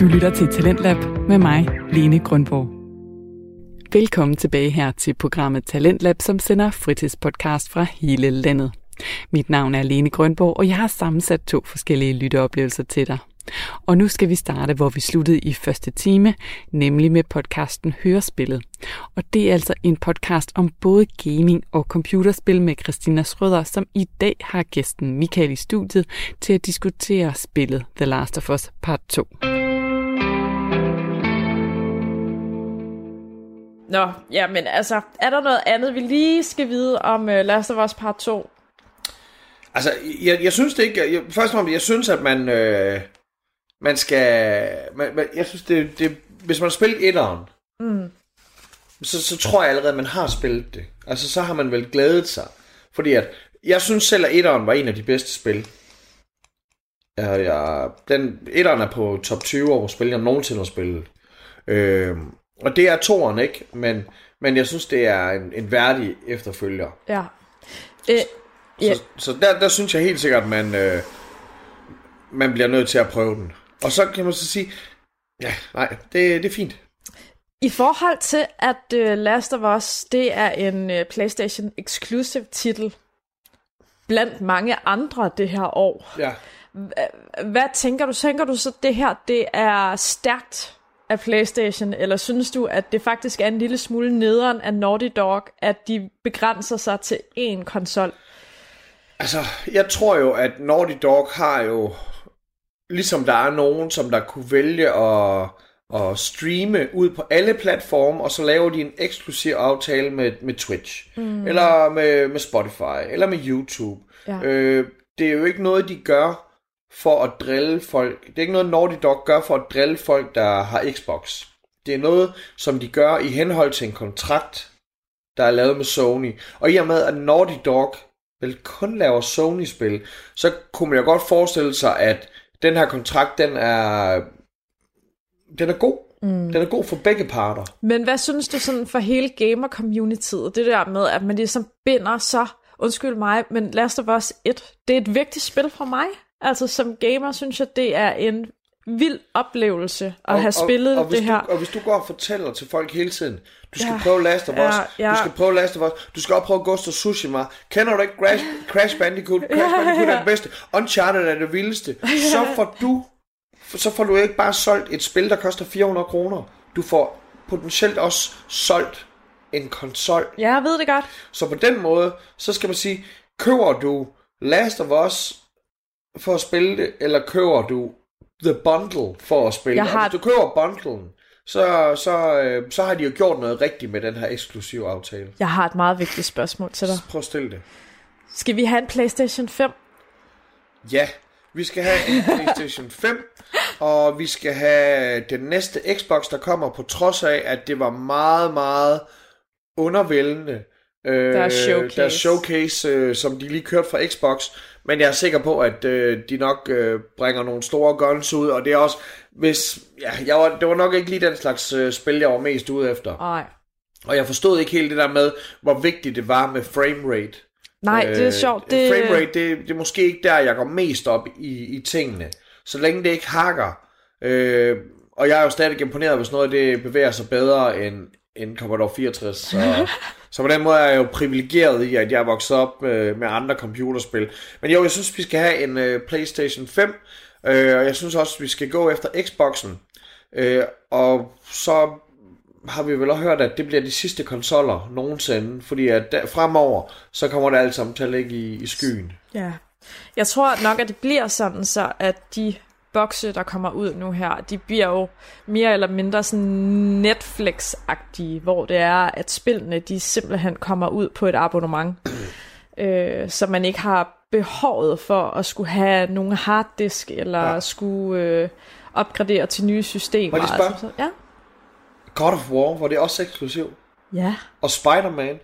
Du lytter til Talentlab med mig, Lene Grundborg. Velkommen tilbage her til programmet Talentlab, som sender fritidspodcast fra hele landet. Mit navn er Lene Grønborg, og jeg har sammensat to forskellige lytteoplevelser til dig. Og nu skal vi starte, hvor vi sluttede i første time, nemlig med podcasten Hørespillet. Og det er altså en podcast om både gaming og computerspil med Christina Schrøder, som i dag har gæsten Michael i studiet til at diskutere spillet The Last of Us Part 2. Nå, ja, men altså, er der noget andet, vi lige skal vide om uh, Last of Us Part 2? Altså, jeg, jeg synes det ikke... Jeg, først og fremmest, jeg synes, at man... Øh, man skal... Man, man, jeg synes, det, det... Hvis man har spillet etteren, mm. så, så tror jeg allerede, at man har spillet det. Altså, så har man vel glædet sig. Fordi at... Jeg synes selv, at etteren var en af de bedste spil. Ja, ja, den, etteren er på top 20 over spil, jeg nogensinde har spillet. Øh, og det er toeren, ikke? Men, men jeg synes, det er en, en værdig efterfølger. Ja. Øh, ja. Så, så der, der synes jeg helt sikkert, at man, øh, man bliver nødt til at prøve den. Og så kan man så sige, ja, nej, det, det er fint. I forhold til, at uh, Last of Us, det er en uh, PlayStation Exclusive titel, blandt mange andre det her år. Ja. Hvad tænker du? Tænker du så, det her det er stærkt af PlayStation, eller synes du, at det faktisk er en lille smule nederen af Naughty Dog, at de begrænser sig til én konsol? Altså, jeg tror jo, at Naughty Dog har jo, ligesom der er nogen, som der kunne vælge at, at streame ud på alle platforme, og så laver de en eksklusiv aftale med, med Twitch, mm. eller med, med Spotify, eller med YouTube. Ja. Øh, det er jo ikke noget, de gør for at drille folk. Det er ikke noget, Naughty Dog gør for at drille folk, der har Xbox. Det er noget, som de gør i henhold til en kontrakt, der er lavet med Sony. Og i og med, at Naughty Dog vel kun laver Sony-spil, så kunne man jo godt forestille sig, at den her kontrakt, den er, den er god. Mm. Den er god for begge parter. Men hvad synes du sådan for hele gamer-communityet? Det der med, at man ligesom binder så, undskyld mig, men Last of Us 1, det er et vigtigt spil for mig. Altså som gamer synes jeg, det er en vild oplevelse at og, have spillet og, og det her. Du, og hvis du går og fortæller til folk hele tiden, du skal ja, prøve Last of Us, ja, ja. du skal prøve Last of Us, du skal også prøve Ghost of Tsushima, kender du ikke Crash, Crash Bandicoot? Crash ja, Bandicoot ja. er det bedste, Uncharted er det vildeste. Ja. Så får du så får du ikke bare solgt et spil, der koster 400 kroner. Du får potentielt også solgt en konsol. Ja, jeg ved det godt. Så på den måde, så skal man sige, køber du Last of Us for at spille det, eller køber du The Bundle for at spille det? Har... Hvis du køber bundlen, så, så, øh, så har de jo gjort noget rigtigt med den her eksklusive aftale. Jeg har et meget vigtigt spørgsmål til dig. Prøv at stille det. Skal vi have en PlayStation 5? Ja, vi skal have en PlayStation 5, og vi skal have den næste Xbox, der kommer på trods af, at det var meget, meget undervældende. Øh, der er showcase. Der er showcase, øh, som de lige kørte fra Xbox. Men jeg er sikker på, at øh, de nok øh, bringer nogle store guns ud, og det er også, hvis, ja, jeg var, det var nok ikke lige den slags øh, spil, jeg var mest ude efter. Nej. Og jeg forstod ikke helt det der med, hvor vigtigt det var med framerate. Nej, øh, det er sjovt. Det... Framerate, det, det er måske ikke der, jeg går mest op i, i tingene. Så længe det ikke hakker. Øh, og jeg er jo stadig imponeret, hvis noget det bevæger sig bedre end, end Commodore 64. Så, så på den måde er jeg jo privilegeret i, at jeg er vokset op øh, med andre computerspil. Men jo, jeg synes, vi skal have en øh, PlayStation 5, øh, og jeg synes også, vi skal gå efter Xboxen. Øh, og så har vi vel også hørt, at det bliver de sidste konsoller nogensinde, fordi at der, fremover, så kommer det alt sammen til at ligge i, i skyen. Ja, jeg tror nok, at det bliver sådan så, at de bokse, der kommer ud nu her, de bliver jo mere eller mindre sådan Netflix-agtige, hvor det er, at spillene de simpelthen kommer ud på et abonnement, øh, så man ikke har behovet for at skulle have nogle harddisk, eller ja. skulle øh, opgradere til nye systemer. Må jeg altså, ja. God of War, hvor det er også eksklusiv. Ja. Og Spider-Man.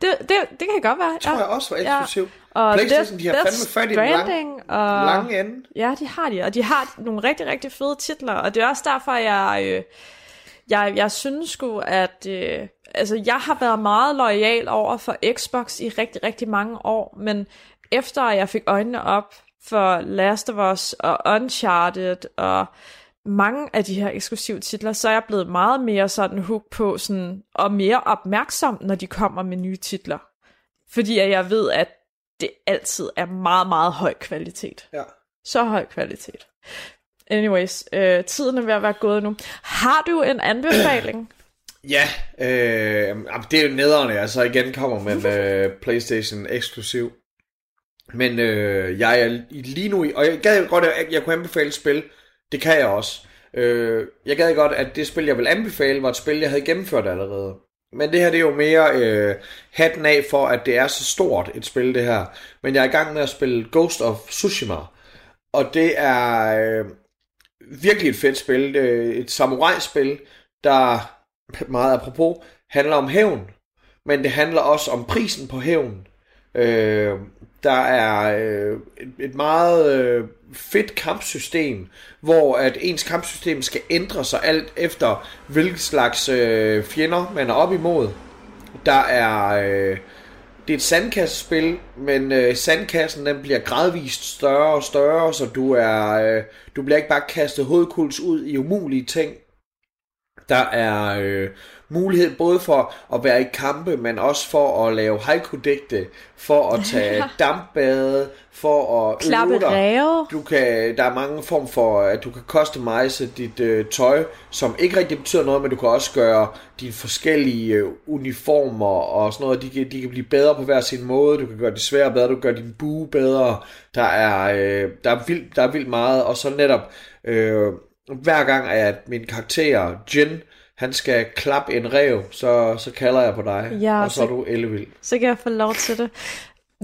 Det, det, det kan godt være. Det tror ja. jeg også var eksklusiv. Ja. Og PlayStation, de har Death fandme fat i lang, og, lange ende. Ja, de har de. Og de har nogle rigtig, rigtig fede titler. Og det er også derfor, jeg... Øh, jeg, jeg synes sgu, at øh, altså, jeg har været meget lojal over for Xbox i rigtig, rigtig mange år, men efter jeg fik øjnene op for Last of Us og Uncharted og mange af de her eksklusive titler, så er jeg blevet meget mere sådan hook på sådan, og mere opmærksom, når de kommer med nye titler. Fordi jeg ved, at det altid er meget, meget høj kvalitet. Ja. Så høj kvalitet. Anyways, øh, tiden er ved at være gået nu. Har du en anbefaling? Ja, øh, det er jo nederne, altså igen kommer med øh, Playstation eksklusiv. Men øh, jeg er lige nu, og jeg gad godt, at jeg kunne anbefale et spil. Det kan jeg også. Øh, jeg gad godt, at det spil, jeg vil anbefale, var et spil, jeg havde gennemført allerede. Men det her det er jo mere øh, hatten af for, at det er så stort et spil, det her. Men jeg er i gang med at spille Ghost of Tsushima. Og det er øh, virkelig et fedt spil. Det er et samurai-spil, der meget apropos handler om hævn. Men det handler også om prisen på hævn. Øh, der er øh, et, et meget øh, fedt kampsystem, hvor at ens kampsystem skal ændre sig alt efter, hvilken slags øh, fjender man er op imod. Der er... Øh, det er et sandkassespil, men øh, sandkassen den bliver gradvist større og større, så du er øh, du bliver ikke bare kastet hovedkuls ud i umulige ting. Der er øh, mulighed både for at være i kampe, men også for at lave haiku-digte, for at tage dampbade, for at Klappe øve dig. ræve. Du kan, der er mange form for, at du kan customize dit øh, tøj, som ikke rigtig betyder noget, men du kan også gøre dine forskellige øh, uniformer og sådan noget, de kan, de kan blive bedre på hver sin måde, du kan gøre det svære bedre, du kan gøre din bue bedre, der er, øh, der er, vildt, der er vildt meget, og så netop, øh, hver gang at min karakter, Jin, han skal klappe en rev, så, så kalder jeg på dig, Ja, og så er så- du ellevild. Så kan jeg få lov til det.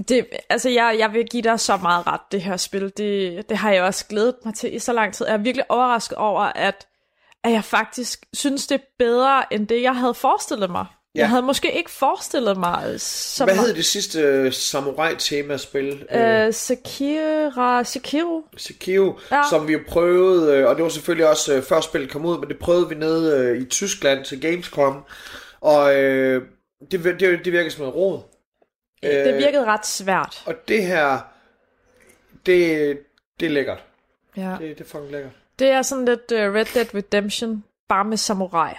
det altså, jeg, jeg vil give dig så meget ret, det her spil. Det, det har jeg også glædet mig til i så lang tid. Jeg er virkelig overrasket over, at, at jeg faktisk synes, det er bedre, end det, jeg havde forestillet mig. Ja. Jeg havde måske ikke forestillet mig så Hvad hed det sidste øh, samurai-tema-spil? Øh, Sekira, Sekiro. Sekiro, ja. Som vi jo prøvede, øh, og det var selvfølgelig også øh, før spillet kom ud, men det prøvede vi nede øh, i Tyskland til Gamescom, og øh, det, det, det virker som en råd. Det virkede ret svært. Og det her, det, det er lækkert. Ja. Det, det er fucking lækkert. Det er sådan lidt uh, Red Dead Redemption, bare med samurai.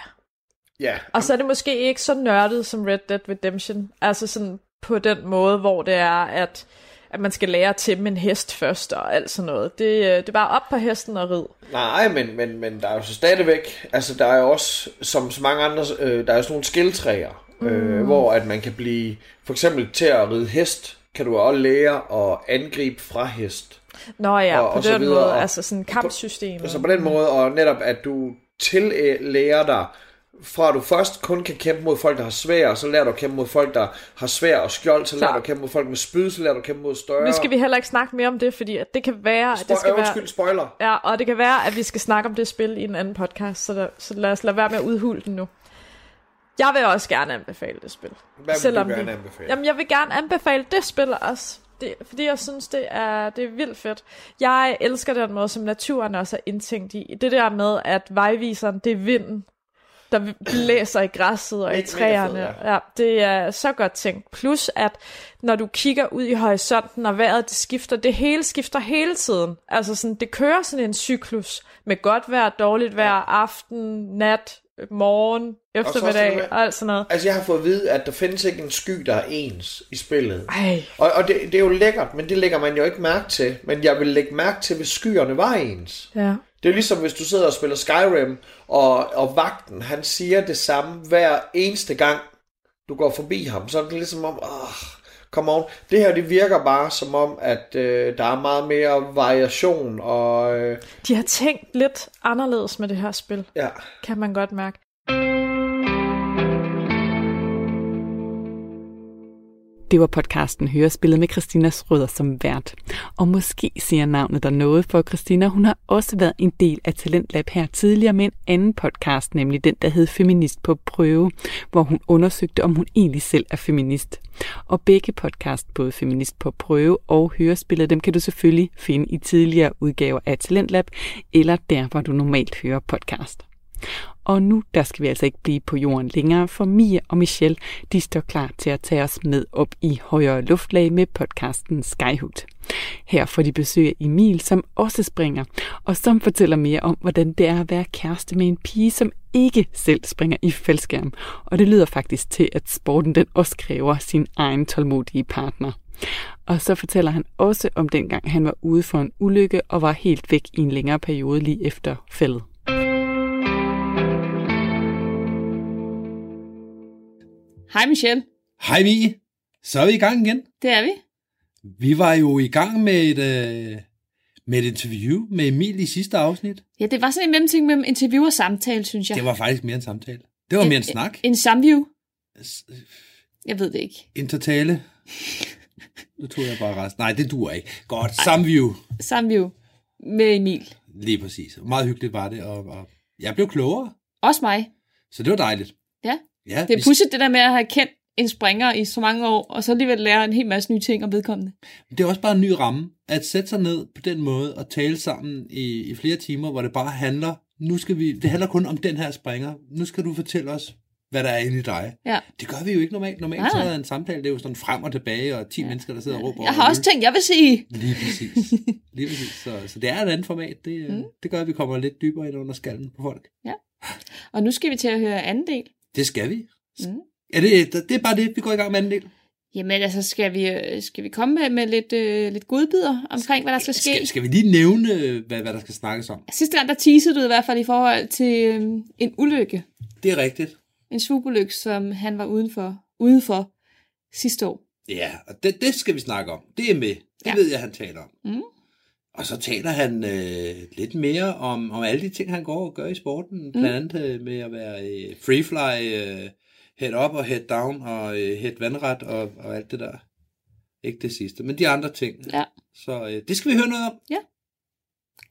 Ja, Og så er det måske ikke så nørdet som Red Dead Redemption. Altså sådan på den måde, hvor det er, at, at man skal lære at tæmme en hest først og alt sådan noget. Det, øh, det er bare op på hesten og rid. nej, men, men, men der er jo så stadigvæk, altså der er jo også, som så mange andre, øh, der er jo sådan nogle skilltræer, øh, hvor at man kan blive, for eksempel til at ride hest, kan du også lære at angribe fra hest. Nå ja, Og- på og den videre, måde, og- altså sådan kampsystemet. Så på den måde, og netop at du tillærer dig, fra du først kun kan kæmpe mod folk, der har svær, så lærer du at kæmpe mod folk, der har svær og skjold, så lærer du at kæmpe mod folk med spyd, så lærer du at kæmpe mod større. Nu skal vi heller ikke snakke mere om det, fordi at det kan være, at det Spo- skal øh, være... undskyld, spoiler. Ja, og det kan være, at vi skal snakke om det spil i en anden podcast, så, der, så lad os lade være med at udhule den nu. Jeg vil også gerne anbefale det spil. Hvad vil Selvom du gerne anbefale? Jamen, jeg vil gerne anbefale det spil også. Det, fordi jeg synes, det er, det er vildt fedt. Jeg elsker den måde, som naturen også er indtænkt i. Det der med, at vejviseren, det er vinden, der blæser i græsset og i mega fed, træerne. ja. ja, det er så godt tænkt. Plus, at når du kigger ud i horisonten, og vejret det skifter, det hele skifter hele tiden. Altså sådan, det kører sådan en cyklus med godt vejr, dårligt vejr, aften, nat, morgen, eftermiddag med- og alt sådan noget. Altså, jeg har fået at vide, at der findes ikke en sky, der er ens i spillet. Ej, Og, og det, det er jo lækkert, men det lægger man jo ikke mærke til. Men jeg vil lægge mærke til, hvis skyerne var ens. ja. Det er jo ligesom, hvis du sidder og spiller Skyrim, og, og vagten, han siger det samme hver eneste gang, du går forbi ham. Så er det ligesom om, åh, come on. Det her, det virker bare som om, at øh, der er meget mere variation, og øh, De har tænkt lidt anderledes med det her spil, ja. kan man godt mærke. Det var podcasten Hørespillet med Christina Rødder som vært. Og måske siger navnet der noget, for Christina hun har også været en del af Talentlab her tidligere med en anden podcast, nemlig den, der hed Feminist på prøve, hvor hun undersøgte, om hun egentlig selv er feminist. Og begge podcast, både Feminist på prøve og Hørespillet, dem kan du selvfølgelig finde i tidligere udgaver af Talentlab, eller der, hvor du normalt hører podcast. Og nu der skal vi altså ikke blive på jorden længere, for Mia og Michelle de står klar til at tage os med op i højere luftlag med podcasten Skyhoot. Her får de besøg af Emil, som også springer, og som fortæller mere om, hvordan det er at være kæreste med en pige, som ikke selv springer i faldskærm. Og det lyder faktisk til, at sporten den også kræver sin egen tålmodige partner. Og så fortæller han også om dengang han var ude for en ulykke og var helt væk i en længere periode lige efter fældet. Hej Michelle. Hej Vi. Så er vi i gang igen. Det er vi. Vi var jo i gang med et, øh, med et interview med Emil i sidste afsnit. Ja, det var sådan en mellemting mellem interview og samtale, synes jeg. Det var faktisk mere en samtale. Det var mere en snak. En samview. Jeg ved det ikke. Intertale. Nu tog jeg bare resten. Nej, det duer ikke. Godt, samview. Samview med Emil. Lige præcis. Meget hyggeligt var det, og, og jeg blev klogere. Også mig. Så det var dejligt. Ja. Ja, Det er pudsigt det der med at have kendt en springer i så mange år, og så alligevel lære en hel masse nye ting om vedkommende. Det er også bare en ny ramme, at sætte sig ned på den måde og tale sammen i, i flere timer, hvor det bare handler, nu skal vi, det handler kun om den her springer. Nu skal du fortælle os, hvad der er inde i dig. Ja. Det gør vi jo ikke normalt. Normalt Nej, så er en samtale, det er jo sådan frem og tilbage, og 10 ja. mennesker, der sidder og råber. Jeg har også tænkt, jeg vil sige. Lige præcis. Lige præcis. Så, så det er et andet format. Det, mm. det gør, at vi kommer lidt dybere ind under skallen på folk. Og nu skal vi til at høre anden del. Det skal vi. Mm. Er det, det er bare det, vi går i gang med anden del. Jamen altså, skal vi, øh, skal vi komme med, med lidt, øh, lidt godbidder omkring, hvad der skal ske? Skal, skal vi lige nævne, øh, hvad, hvad der skal snakkes om? Sidste gang, der teasede du i hvert fald i forhold til øh, en ulykke. Det er rigtigt. En svugulykke, som han var udenfor, udenfor sidste år. Ja, og det, det skal vi snakke om. Det er med. Det ja. ved jeg, han taler om. Mm. Og så taler han øh, lidt mere om, om alle de ting, han går og gør i sporten. Blandt andet øh, med at være øh, freefly, øh, head up og head down og øh, head vandret og, og alt det der. Ikke det sidste, men de andre ting. Ja. Så øh, det skal vi høre noget om.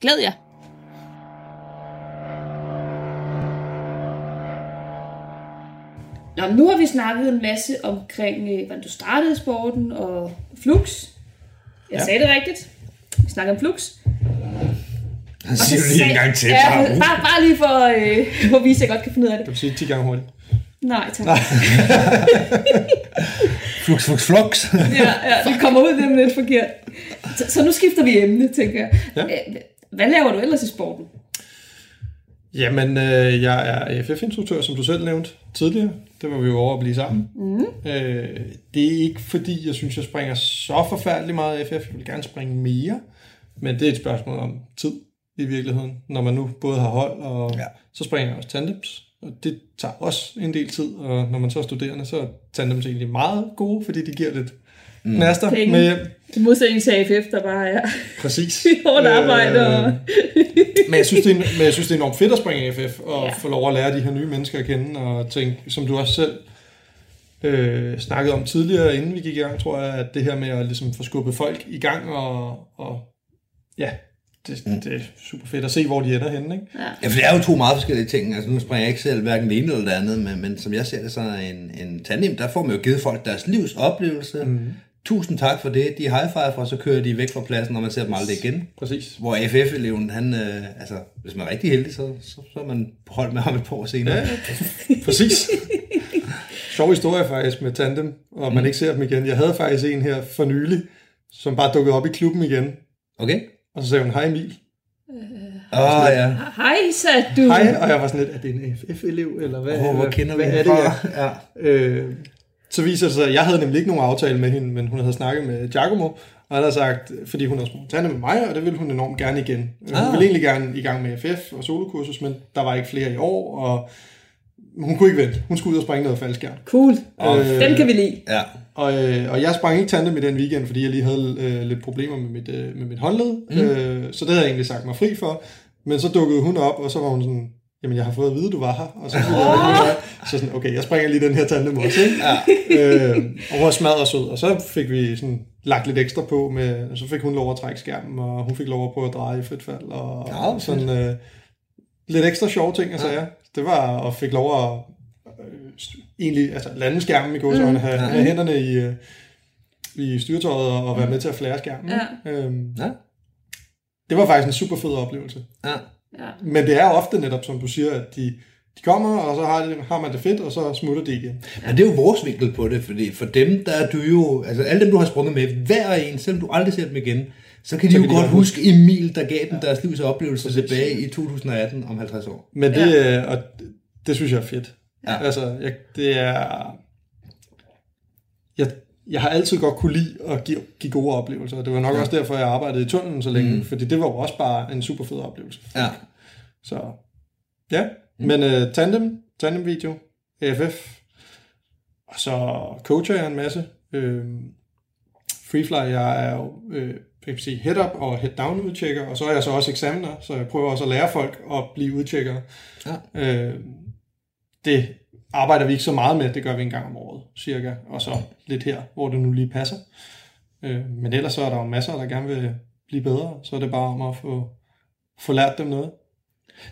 Glæd jer. Nå, nu har vi snakket en masse omkring, øh, hvordan du startede i sporten og flux. Jeg ja. sagde det rigtigt. Vi om flux. Så siger du lige en gang til. Ja, bare, bare lige for, øh, for at vise, at jeg godt kan finde ud af det. Du siger 10 gange hurtigt. Nej, tak. Flux, flux, flux. ja, ja, det kommer ud det lidt forkert. Så, så nu skifter vi emne, tænker jeg. Ja. Hvad laver du ellers i sporten? Jamen, øh, jeg er AFF-instruktør, som du selv nævnte tidligere. Det var vi jo over at blive sammen. Mm. Øh, det er ikke fordi, jeg synes, jeg springer så forfærdeligt meget AFF. Jeg vil gerne springe mere. Men det er et spørgsmål om tid i virkeligheden. Når man nu både har hold, og ja. Så springer jeg også tandems. Og det tager også en del tid. Og når man så er studerende, så er tandems egentlig meget gode, fordi de giver lidt mm. knaster Penge. med hjem. I modsætning til AFF, der bare er Præcis. hårdt arbejde. Og... men, jeg synes, det er, men jeg synes, det er enormt fedt at springe AFF, og ja. få lov at lære de her nye mennesker at kende, og tænke, som du også selv øh, snakkede om tidligere, inden vi gik i gang, tror jeg, at det her med at ligesom få skubbet folk i gang, og, og ja, det, mm. det er super fedt at se, hvor de ender henne. Ikke? Ja, for det er jo to meget forskellige ting. Altså, nu springer jeg ikke selv hverken det ene eller det andet, men, men som jeg ser det, så er en, en tandem, der får man jo givet folk deres livs oplevelse. Mm. Tusind tak for det. De high five, og så kører de væk fra pladsen, og man ser dem aldrig igen. Præcis. Hvor AFF-eleven, han, øh, altså, hvis man er rigtig heldig, så, så, så er man på hold med ham et par år senere. Ja, præcis. Sjov historie faktisk med tandem, og man ikke ser dem igen. Jeg havde faktisk en her for nylig, som bare dukkede op i klubben igen, Okay? Og så sagde hun, hej Emil. Åh, oh, ja. Hej, sagde du. Hej, og jeg var sådan lidt, er det en AFF-elev, eller hvad? Oh, hvor hvad, kender vi hvad er det, fra? Ja. Øh, så viser det sig, at jeg havde nemlig ikke nogen aftale med hende, men hun havde snakket med Giacomo, og han havde sagt, fordi hun har sprunget med mig, og det ville hun enormt gerne igen. Ah. Hun Ah. ville egentlig gerne i gang med FF og solokursus, men der var ikke flere i år, og hun kunne ikke vente. Hun skulle ud og springe noget faldskærm. Cool. Øh, Den kan vi lide. Ja. Og, øh, og jeg sprang ikke tandem i den weekend, fordi jeg lige havde øh, lidt problemer med mit, øh, med mit håndled. Mm. Øh, så det havde jeg egentlig sagt mig fri for. Men så dukkede hun op, og så var hun sådan, jamen jeg har fået at vide, du var her. Og så, oh. så sådan, okay, jeg springer lige den her tandem også. Ikke? Ja. øh, og hun var smadret sød. Og så fik vi sådan lagt lidt ekstra på, med, så fik hun lov at trække skærmen, og hun fik lov at prøve at dreje i frit fald. Og, Ja, og sådan øh, lidt ekstra sjove ting, altså ja. Det var, og fik lov at øh, egentlig, altså lande skærmen i gåsøjne, mm. have, have hænderne i, øh, i styretøjet og være med til at flære skærmen. Ja. Øhm, Ja. det var faktisk en super fed oplevelse. Ja. Ja. Men det er ofte netop, som du siger, at de, de kommer, og så har, de, har man det fedt, og så smutter de igen. Men det er jo vores vinkel på det, fordi for dem, der er du jo, altså alle dem, du har sprunget med, hver en, selvom du aldrig ser dem igen, så kan de Så jo kan de godt godt huske Emil, der gav dem deres livs oplevelse tilbage i 2018 om 50 år. Men det, ja. og det, det synes jeg er fedt. Ja. Ja. Altså, jeg, det er... Jeg, jeg har altid godt kunne lide at give, give gode oplevelser, og det var nok ja. også derfor, jeg arbejdede i tunnelen så længe, mm. fordi det var jo også bare en super fed oplevelse. Ja. Så ja, mm. men uh, tandem, tandem video, AFF, og så coacher jeg en masse. Øh, Freefly, jeg er jo øh, jeg kan sige, head-up og head-down udtjekker, og så er jeg så også eksamener, så jeg prøver også at lære folk at blive udtjekkere. Ja. Øh, det arbejder vi ikke så meget med, det gør vi en gang om året, cirka, og så lidt her, hvor det nu lige passer. Øh, men ellers så er der jo masser, der gerne vil blive bedre, så er det bare om at få, få lært dem noget.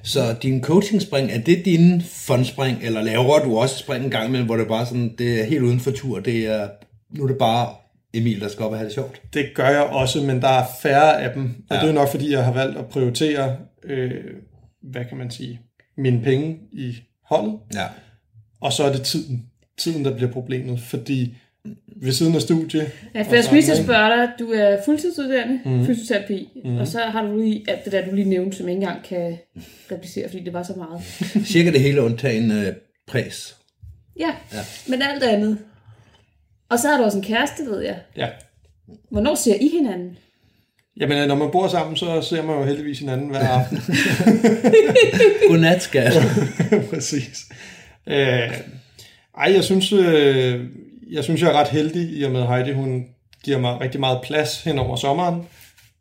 Så din coaching-spring, er det din fun-spring, eller laver du også spring en gang imellem, hvor det bare sådan, det er helt uden for tur, det er, nu er det bare Emil, der skal op og have det sjovt? Det gør jeg også, men der er færre af dem. Og Ja. det er nok, fordi jeg har valgt at prioritere, øh, hvad kan man sige, mine penge i holdet. Ja. Og så er det tiden. Tiden, der bliver problemet, fordi ved siden af studie... Ja, for jeg skulle lige spørge dig, du er fuldtidsstuderende, Mhm. mm. fysioterapi, mm. og så har du lige alt det der, du lige nævnte, som jeg ikke engang kan replicere, fordi det var så meget. Cirka det hele undtagen øh, præs. Ja, Ja. ja. men alt andet. Og så har du også en kæreste, ved jeg. Ja. Hvornår ser I hinanden? Jamen, når man bor sammen, så ser man jo heldigvis hinanden hver aften. Godnat, skat. Præcis. Øh, ej, jeg synes, øh, jeg synes, jeg er ret heldig i og med, Heidi, hun giver mig rigtig meget plads hen over sommeren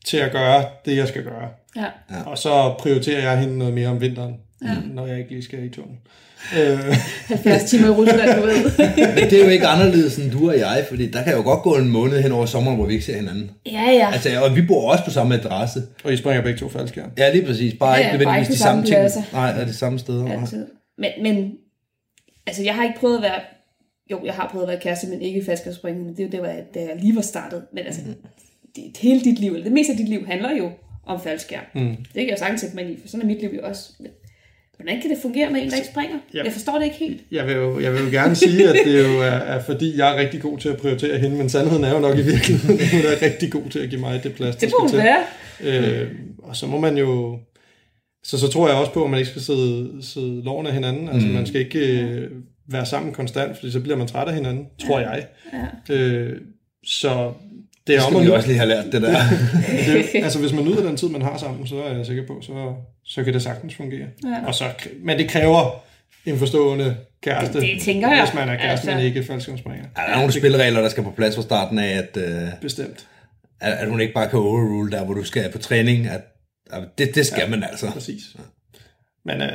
til at gøre det, jeg skal gøre. Ja. Ja. Og så prioriterer jeg hende noget mere om vinteren, ja. når jeg ikke lige skal i tunnel. Øh, 70 timer i Rusland, du ved. Men det er jo ikke anderledes end du og jeg, fordi der kan jo godt gå en måned hen over sommeren, hvor vi ikke ser hinanden. ja, ja. Altså, og vi bor også på samme adresse. og I springer begge to faldskærm. Ja, lige præcis. Bare Ja, ikke ja, nødvendigvis bare ikke de på samme samme ting. pladser. Nej, er det samme steder. Altid. Men, men, altså jeg har ikke prøvet at være, jo, jeg har prøvet at være kæreste, men ikke faldskærmsspringende. Det er jo det, var, da jeg lige var startet. Men altså, det, hele dit liv, eller det meste af dit liv, handler jo om faldskærm. Mm. Det kan jeg jo sagtens sætte mig i, for sådan er mit liv jo også. Men, hvordan kan det fungere med en, der ikke springer? Ja. Jeg forstår det ikke helt. Jeg vil, jo, jeg vil jo gerne sige, at det jo er, er, fordi, jeg er rigtig god til at prioritere hende, men sandheden er jo nok i virkeligheden, at hun er rigtig god til at give mig det plads, Det må skal hun til. være. Øh, og så må man jo... Så, så tror jeg også på, at man ikke skal sidde, sidde loven af hinanden. Altså, Mm. man skal ikke øh, være sammen konstant, fordi så bliver man træt af hinanden, tror jeg. Ja. Øh, så det er om skal at også lige have lært det der. det, altså hvis man nyder den tid, man har sammen, så er jeg sikker på, så, så kan det sagtens fungere. Ja. Og så, men det kræver en forstående kæreste, Det- det tænker jeg. hvis man er kæreste, Altså. men ikke faldskærmspringer. Er der nogle spilleregler, der skal på plads fra starten af, at, øh, Bestemt, at, at hun ikke bare kan overrule der, hvor du skal på træning? At, at det, det skal ja. man altså. præcis. Men øh,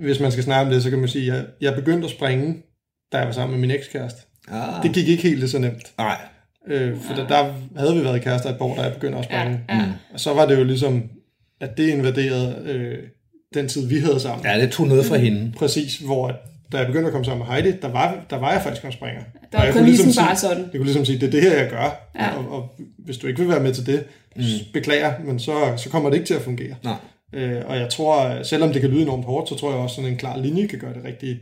hvis man skal snakke om det, så kan man sige, at jeg, jeg begyndte at springe, da jeg var sammen med min ekskæreste. Ah. Det gik ikke helt så nemt. Nej. Øh, for der, der havde vi været kærester et par år, da jeg begyndte at springe. Ja, ja. Og så var det jo ligesom, at det invaderede øh, den tid, vi havde sammen. Ja, det tog noget fra hende. Præcis, hvor da jeg begyndte at komme sammen med Heidi, der var, der var jeg faldskærmspringer. Der Og var jeg kunne præmissen sige, bare sådan. Jeg kunne ligesom sige, det er det her, jeg gør. Ja. Og, og hvis du ikke vil være med til det, mm. beklager, men så, så kommer det ikke til at fungere. Nej. Øh, og jeg tror, selvom det kan lyde enormt hårdt, så tror jeg også, sådan en klar linje kan gøre det rigtig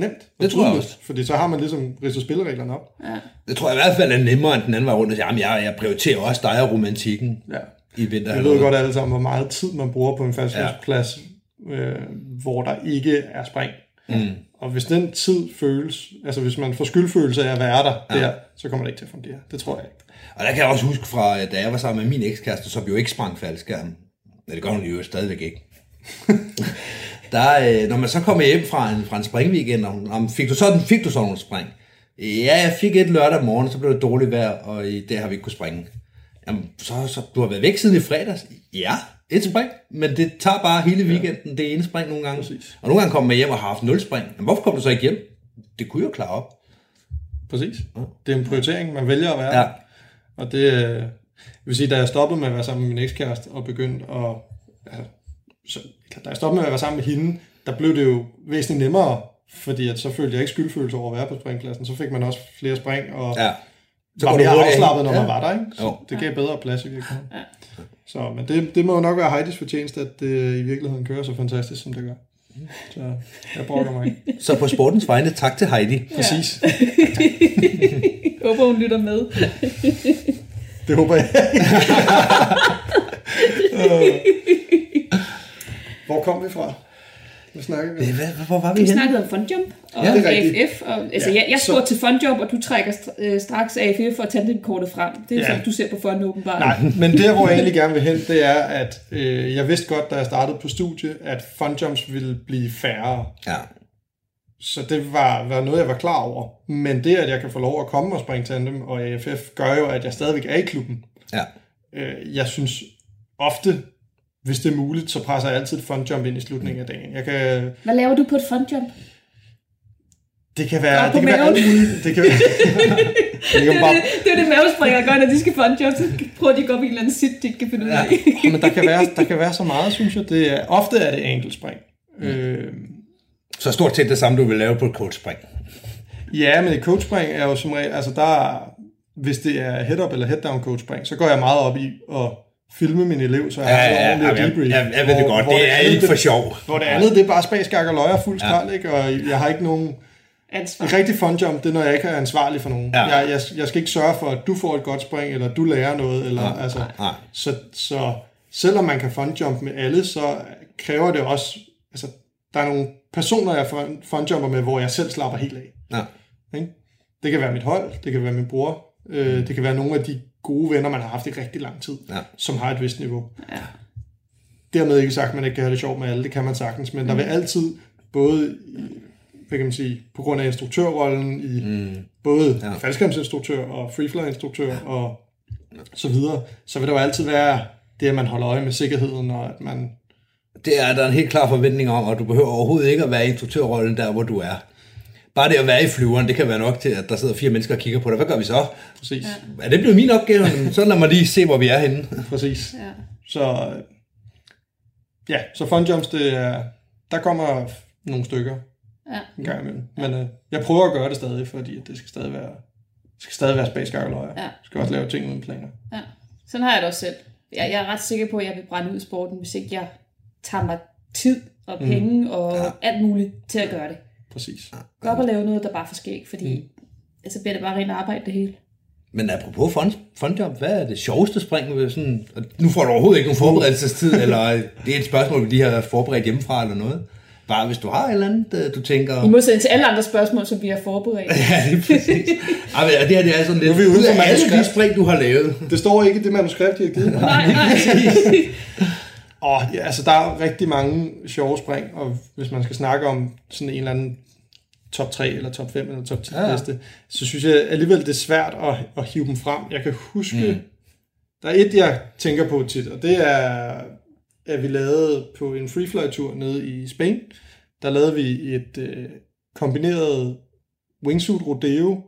nemt. Det tror jeg også. Fordi så har man ligesom ridset spillereglerne op. Ja. Det tror jeg i hvert fald er nemmere, end den anden var rundt og sige, jamen jeg, jeg prioriterer også dig og romantikken Ja. i vinter. Vi ved godt alle sammen, hvor meget tid man bruger på en faldskærmsplads, ja. øh, hvor der ikke er spring. Mm. Og hvis den tid føles, altså hvis man får skyldfølelse af at være der, ja. der, så kommer det ikke til at fungere. Det tror jeg ikke. Og der kan jeg også huske fra, da jeg var sammen med min ekskæreste, som jo ikke sprang faldskærm. Ja, det gør hun jo stadigvæk ikke. der, øh, når man så kommer hjem fra en, fra en springweekend, og hun, "Nå, men fik du så, fik du så nogle spring? Ja, jeg fik et lørdag morgen, så blev det dårligt vejr, og i dag har vi ikke kunne springe. Jamen, så, så du har været væk siden i fredags? Ja, et spring, men det tager bare hele weekenden, det ene spring nogle gange. Præcis. Og nogle gange kommer man hjem og har haft nul spring. Men hvorfor kom du så ikke hjem? Det kunne jo klare op. Præcis. Det er en prioritering, man vælger at være. Ja. Og det øh, jeg vil sige, da jeg stoppede med at være sammen med min ekskæreste og begyndte at... Altså, så, da jeg stoppede med at være sammen med hende, der blev det jo væsentligt nemmere, fordi at så følte jeg ikke skyldfølelse over at være på springpladsen. Så fik man også flere spring, og Ja. Så var mere afslappet, når af. man var der, ikke? Så Jo. det gav bedre plads i virkeligheden. Så, men det, det må jo nok være Heidis fortjeneste, at det i virkeligheden kører så fantastisk, som det gør. Så jeg brokker mig ikke. Så på sportens vegne, tak til Heidi. Præcis. Håber, hun lytter med. Det håber jeg. Hvor kom vi fra? Hvad snakker vi om? Hvad, hvor var vi Vi henne? snakkede om Fundjump og Ja. AFF. Og, altså, Ja, jeg, jeg så- spurgte til Fundjump, og du trækker øh, straks AFF og tandemkortet frem. Det er Ja. sådan, du ser på Fund åbenbart. Nej, men der, hvor jeg egentlig gerne vil hen, det er, at øh, jeg vidste godt, da jeg startede på studie, at funjumps ville blive færre. Ja. Så det var, var noget, jeg var klar over. Men det, at jeg kan få lov at komme og springe tandem og AFF, gør jo, at jeg stadigvæk er i klubben. Ja. Øh, jeg synes ofte, hvis det er muligt, så presser jeg altid et funjump ind i slutningen af dagen. Jeg kan, Hvad laver du på et Fundjump? det kan være... Det kan være maven. alt muligt. Det kan, kan Det er bare, det, det, er det mavespringere gør, når de skal Fundjump. Så prøver de at gå op i en eller anden sit, de ikke kan finde ud af. Ja, men der kan, være, der kan være så meget, synes jeg. Det er, ofte er det ankelspring. Øh, Så stort set det samme, du vil lave på et coachspring. ja, men et coachspring er jo som regel, altså der er, hvis det er head-up eller head-down coachspring, så går jeg meget op i at filme min elev, så jeg Ja, har ja, ja, ordentlig jeg, debrief. jeg, jeg ved det Hvor- godt. hvor Det er andet, ikke for sjov. Hvor det andet, det er bare spagskak og løg og fuld skrald, ikke? Og jeg har ikke nogen... Ansvar. En rigtig fun jump, det er, når jeg ikke er ansvarlig for nogen. Ja. Jeg, jeg, jeg skal ikke sørge for, at du får et godt spring, eller du lærer noget, eller Nej, altså... nej. Så, så selvom man kan fun jump med alle, så kræver det også... Altså, der er nogle personer, jeg fun, fun jumper med, hvor jeg selv slapper helt af. Ja. Ikke? Det kan være mit hold, det kan være min bror, øh, det kan være nogle af de gode venner, man har haft i rigtig lang tid, Ja. som har et vist niveau. Ja. Dermed ikke sagt, at man ikke kan have det sjovt med alle, det kan man sagtens, men mm. der vil altid, både i, hvad kan man sige, på grund af instruktørrollen i mm. både Ja. ja. faldskærmsinstruktør og freefly-instruktør og så videre, så vil der jo altid være det, at man holder øje med sikkerheden, og at man Det er der en helt klar forventning om, og du behøver overhovedet ikke at være i instruktørrollen der, hvor du er. Bare det at være i flyveren, det kan være nok til, at der sidder fire mennesker og kigger på dig. Hvad gør vi så? præcis, ja. Er det blevet min opgave? Så lad mig lige se, hvor vi er henne. præcis. Ja. Så ja, så fun jumps, det er, der kommer nogle stykker Ja. en gang imellem. Men øh, jeg prøver at gøre det stadig, fordi at det skal stadig være, det skal stadig være spagskak og løjer. Ja. Jeg skal også lave ting uden planer. Ja, sådan har jeg det også selv. Jeg, jeg er ret sikker på, at jeg vil brænde ud i sporten, hvis ikke jeg tager mig tid og penge mm. og ja. alt muligt til at gøre det. Præcis. Gå op og lave noget, der bare for skæg, fordi mm. altså bliver det bare rent arbejde det hele. Men apropos fun, funjump, hvad er det sjoveste spring? Ved sådan, og nu får du overhovedet ikke nogen forberedelsestid, eller det er et spørgsmål, vi lige har forberedt hjemmefra eller noget. Bare hvis du har et eller andet, øh, du tænker... I modsætning til alle andre spørgsmål, som vi har forberedt. Ja, det er præcis. Ej, men det her det er sådan lidt... Nu er vi ude af alle de spring, du har lavet. Det står ikke i det manuskript, de har givet nej, nej. Og ja, altså, der er rigtig mange sjove spring, og hvis man skal snakke om sådan en eller anden top 3 eller top 5 eller top 10 Ja, liste, så synes jeg alligevel, det er svært at, at hive dem frem. Jeg kan huske, mm. der er et, jeg tænker på tit, og det er, at vi lavede på en freefly-tur nede i Spain, der lavede vi et øh, kombineret wingsuit rodeo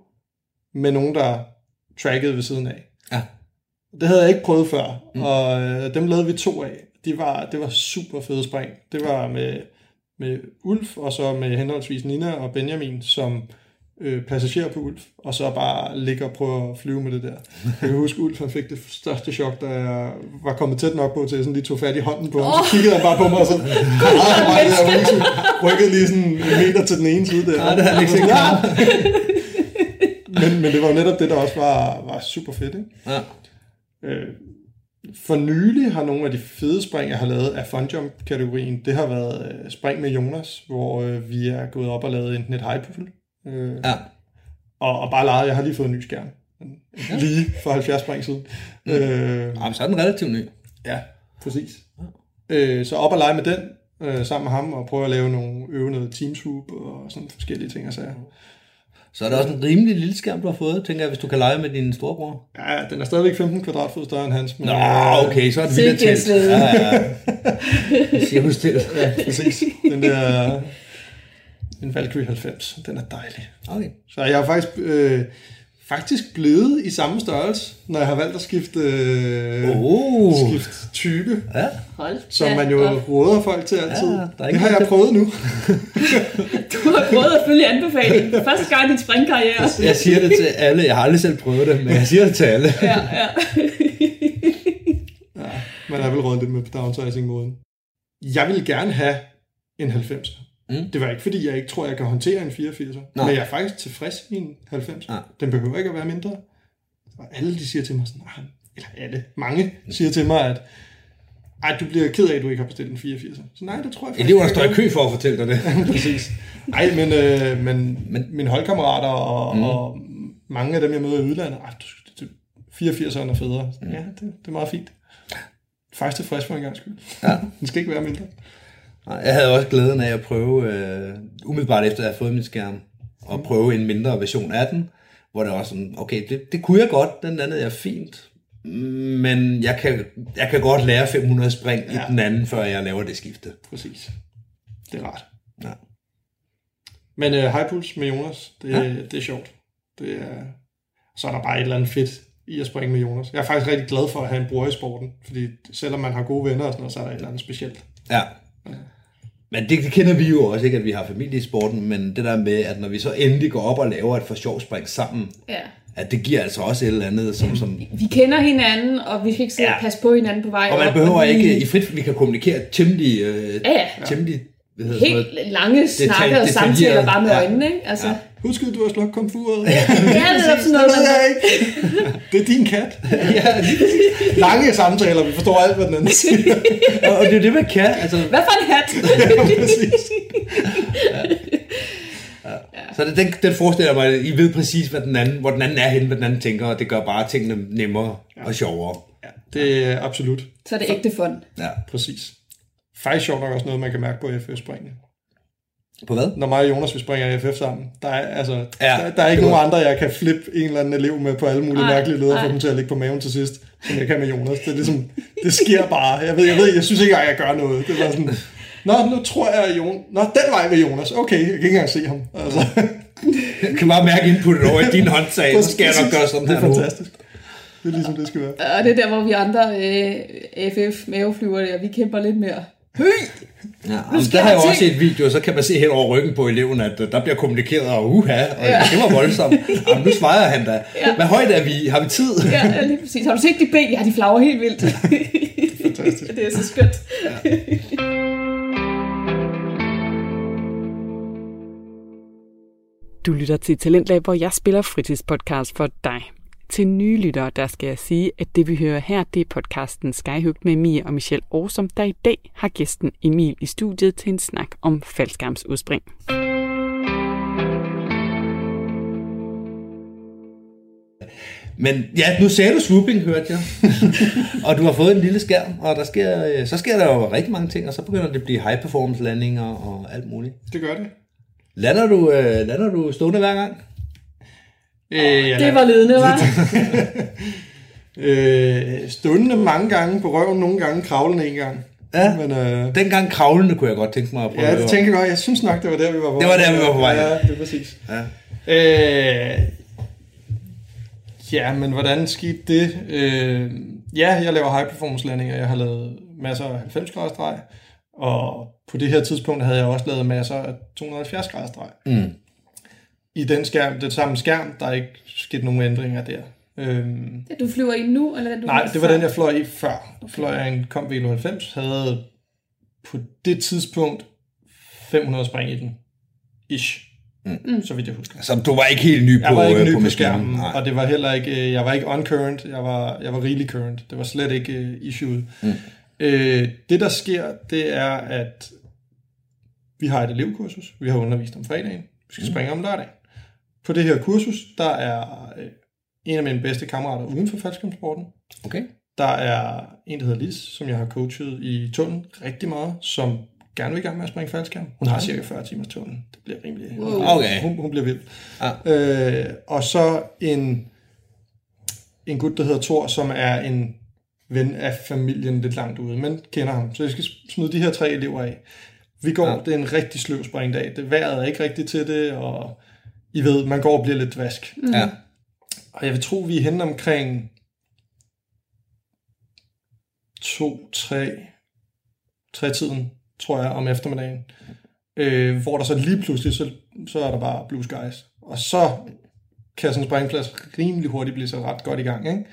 med nogen, der trackede ved siden af. Ja. Det havde jeg ikke prøvet før, mm. og øh, dem lavede vi to af. De var, det var super fede spring. Det var med, med Ulf, og så med henholdsvis Nina og Benjamin som øh, passagerer på Ulf, og så bare ligge og prøve at flyve med det der. Jeg kan huske, Ulf han fik det største chok, da jeg var kommet tæt nok på til, at jeg sådan lige tog fat i hånden på ham. Så kiggede han bare på mig, og så drejede han bare det der wingsuit. rykkede lige sådan en meter til den ene side der. Nej, det havde han ikke set Ja. men, men det var jo netop det, der også var, var super fedt, ikke? Ja. Øh, for nylig har nogle af de fede spring, jeg har lavet af funjump-kategorien, det har været øh, spring med Jonas, hvor øh, vi er gået op og lavet enten et high øh, Ja. og, og bare leget, jeg har lige fået en ny skærm. Lige for 70 spring siden. Mm. Øh, Jamen, så er den relativt ny. ja, præcis. Øh, så op og lege med den, øh, sammen med ham, og prøve at lave nogle, øve noget team swoop og sådan forskellige ting og sager. Så er det også en rimelig lille skærm, du har fået, tænker jeg, hvis du kan lege med din storebror. Ja, den er stadigvæk 15 kvadratfod større end hans. Men, Nå, øh, okay, så er det vildt tæt. Ja, ja. Cirkus til. Ja, præcis. Den der... En Valkyrie 90, den er dejlig. Okay. Så jeg har faktisk, øh, faktisk blevet i samme størrelse, når jeg har valgt at skifte, øh, Oh. skifte type, Ja, Hold som man jo op. råder folk til altid. Ja, Ja, der er det har jeg prøvet nu. Du har prøvet at følge anbefalingen. Første gang i din springkarriere. jeg siger det til alle. Jeg har aldrig selv prøvet det, men jeg siger det til alle. Ja, ja. Man er vel rådet lidt med på downsizing-måden. Jeg vil gerne have en 90. Mm. Det var ikke, fordi jeg ikke tror, jeg kan håndtere en 84. Nej. Men jeg er faktisk tilfreds i en 90. Ja. Den behøver ikke at være mindre. Og alle de siger til mig sådan, "Ah," eller alle, mange siger til mig, at ej, du bliver ked af, at du ikke har bestilt en 84. Så nej, det tror jeg faktisk Eleverne ikke, står i kø for at fortælle dig det. Præcis. Nej, men, øh, men, Men- mine holdkammerater og, mm. og mange af dem, jeg møder i udlandet, ej, du, 84'eren er federe. Mm. Ja, det, det er meget fint. Faktisk tilfreds for en gang skyld. Ja. Den skal ikke være mindre. Jeg havde også glæden af at prøve, øh, umiddelbart efter at have fået min skærm, at prøve en mindre version af den, hvor det var sådan, okay, det, det kunne jeg godt, den landede jeg fint, men jeg kan, jeg kan godt lære 500 spring ja. I den anden, før jeg laver det skifte. Præcis. Det er rart. Ja. Men uh, High Puls med Jonas, det, Ja. ja. det er sjovt. Det er, så er der bare et eller andet fedt i at springe med Jonas. Jeg er faktisk rigtig glad for at have en bror i sporten, fordi selvom man har gode venner og sådan noget, så er der et eller andet specielt. Ja. Men det, det kender vi jo også ikke, at vi har familie i sporten, men det der med, at når vi så endelig går op og laver et for sjov spring sammen, ja. at det giver altså også et eller andet, som, som Vi kender hinanden, og vi skal ikke sidde Ja. og passe på hinanden på vej og man op, behøver vi- ikke, i frit, vi kan kommunikere temmelig, øh, Ja, ja. temmelig hvad hedder sådan noget, Helt lange snakker og samtaler bare med Ja. øjnene, ikke? Altså, Ja. Ja. Husk, at du har slukket komfuret. det er sådan noget, det ikke. Det er din kat. ja, Lange samtaler, vi forstår alt, hvad den anden siger. og, det er jo det, man kan. Altså, Hvad for en hat? ja, præcis. Så det, den, den forestiller mig, at I ved præcis, hvad den anden, hvor den anden er henne, hvad den anden tænker, og det gør bare tingene nemmere og sjovere. Ja, det er absolut. Så er det ægte fun. Ja. Præcis. Faktisk sjovt nok også noget, man kan mærke på FF-springene. På hvad? Når mig og Jonas vi springer i FF sammen, der er, altså, Ja, der, der er ikke det nogen andre, jeg kan flippe en eller anden elev med på alle mulige Ej, mærkelige leder, for dem til at ligge på maven til sidst, som jeg kan med Jonas. Det er ligesom, det sker bare. Jeg ved, jeg ved, jeg synes ikke engang, jeg gør noget. Det var sådan, Nå, nu tror jeg, at Jon... Nå, den vej med Jonas. Okay, jeg kan ikke engang se ham. Altså, Jeg kan bare mærke inputtet over i din håndtag, så skal jeg nok gøre sådan det her er nu. fantastisk. Det er ligesom, det skal være. Og det er der, hvor vi andre øh, FF maveflyver der, vi kæmper lidt mere. Høj! Ja, men der har jeg jo også set video, så kan man se hen over ryggen på eleven, at øh, der bliver kommunikeret, og uha, og ja. det var voldsomt. Jamen, nu svarer han da. Ja. Hvad højt er vi? Har vi tid? Ja, ja, lige præcis. Har du set de ben? Ja, de flager helt vildt. Fantastisk. det er så skønt. Du lytter til Talentlab, hvor jeg spiller fritidspodcast for dig. Til nye lyttere, der skal jeg sige, at det vi hører her, det er podcasten Skyhugt med Mia og Michelle Årsom, der i dag har gæsten Emil i studiet til en snak om faldskærmsudspring. Men ja, nu sagde du swooping, hørte jeg. og du har fået en lille skærm, og der sker, øh, så sker der jo rigtig mange ting, og så begynder det at blive high performance landinger og alt muligt. Det gør det. Lander du, øh, lander du stående hver gang? Øh, Det var ledende, var. øh, stående mange gange på røven, nogle gange kravlende en gang. Ja. Men, øh, Dengang kravlende kunne jeg godt tænke mig at prøve. ja, det tænker jeg godt. Jeg synes nok, det var der, vi var på Det var der, vi var på vej, ja. Ja, det er præcis. Ja. Øh, ja, men hvordan skete det? Øh, ja, jeg laver high performance landinger. Jeg har lavet masser af 90 graders drej. Og på det her tidspunkt havde jeg også lavet masser af 270 graders drej. Mm. I den skærm, det samme skærm, der er ikke sket nogen ændringer der. Øhm, Det, du flyver i nu, eller den, du nej, det var før? den, jeg fløj i før. Der fløj jeg en Comp Velo 90, havde på det tidspunkt 500 spring i den. Ish. Mm. Så vidt jeg husker. Så du var ikke helt ny på, Jeg var ikke øh, ny på, maskinen? skærmen, Nej. og det var heller ikke, øh, jeg var ikke on current, jeg var, jeg var really current. Det var slet ikke uh, issue. Mm. Øh, det der sker, det er, at vi har et elevkursus, vi har undervist om fredagen, vi skal springe om lørdagen. På det her kursus, der er øh, en af mine bedste kammerater uden for faldskærmsporten. Okay. Der er en, der hedder Lis, som jeg har coachet i tunnel rigtig meget, som gerne vil i gang med at springe faldskærm. Hun har cirka 40 timers tunnel. Det bliver rimelig... Wow. Okay. Hun, hun bliver vild. Ja. Øh, og så en, en gut, der hedder Thor, som er en ven af familien lidt langt ude, men kender ham. Så jeg skal smide de her tre elever af. Vi går, Ja. ja. det er en rigtig sløv springdag. Det vejret er ikke rigtigt til det, og I ved, man går og bliver lidt dvask. Ja. Og jeg vil tro, vi er henne omkring 2, 3, 3 tiden, tror jeg, om eftermiddagen. Øh, hvor der så lige pludselig, så, så er der bare blue skies. Og så kan sådan en springplads rimelig hurtigt blive så ret godt i gang, ikke?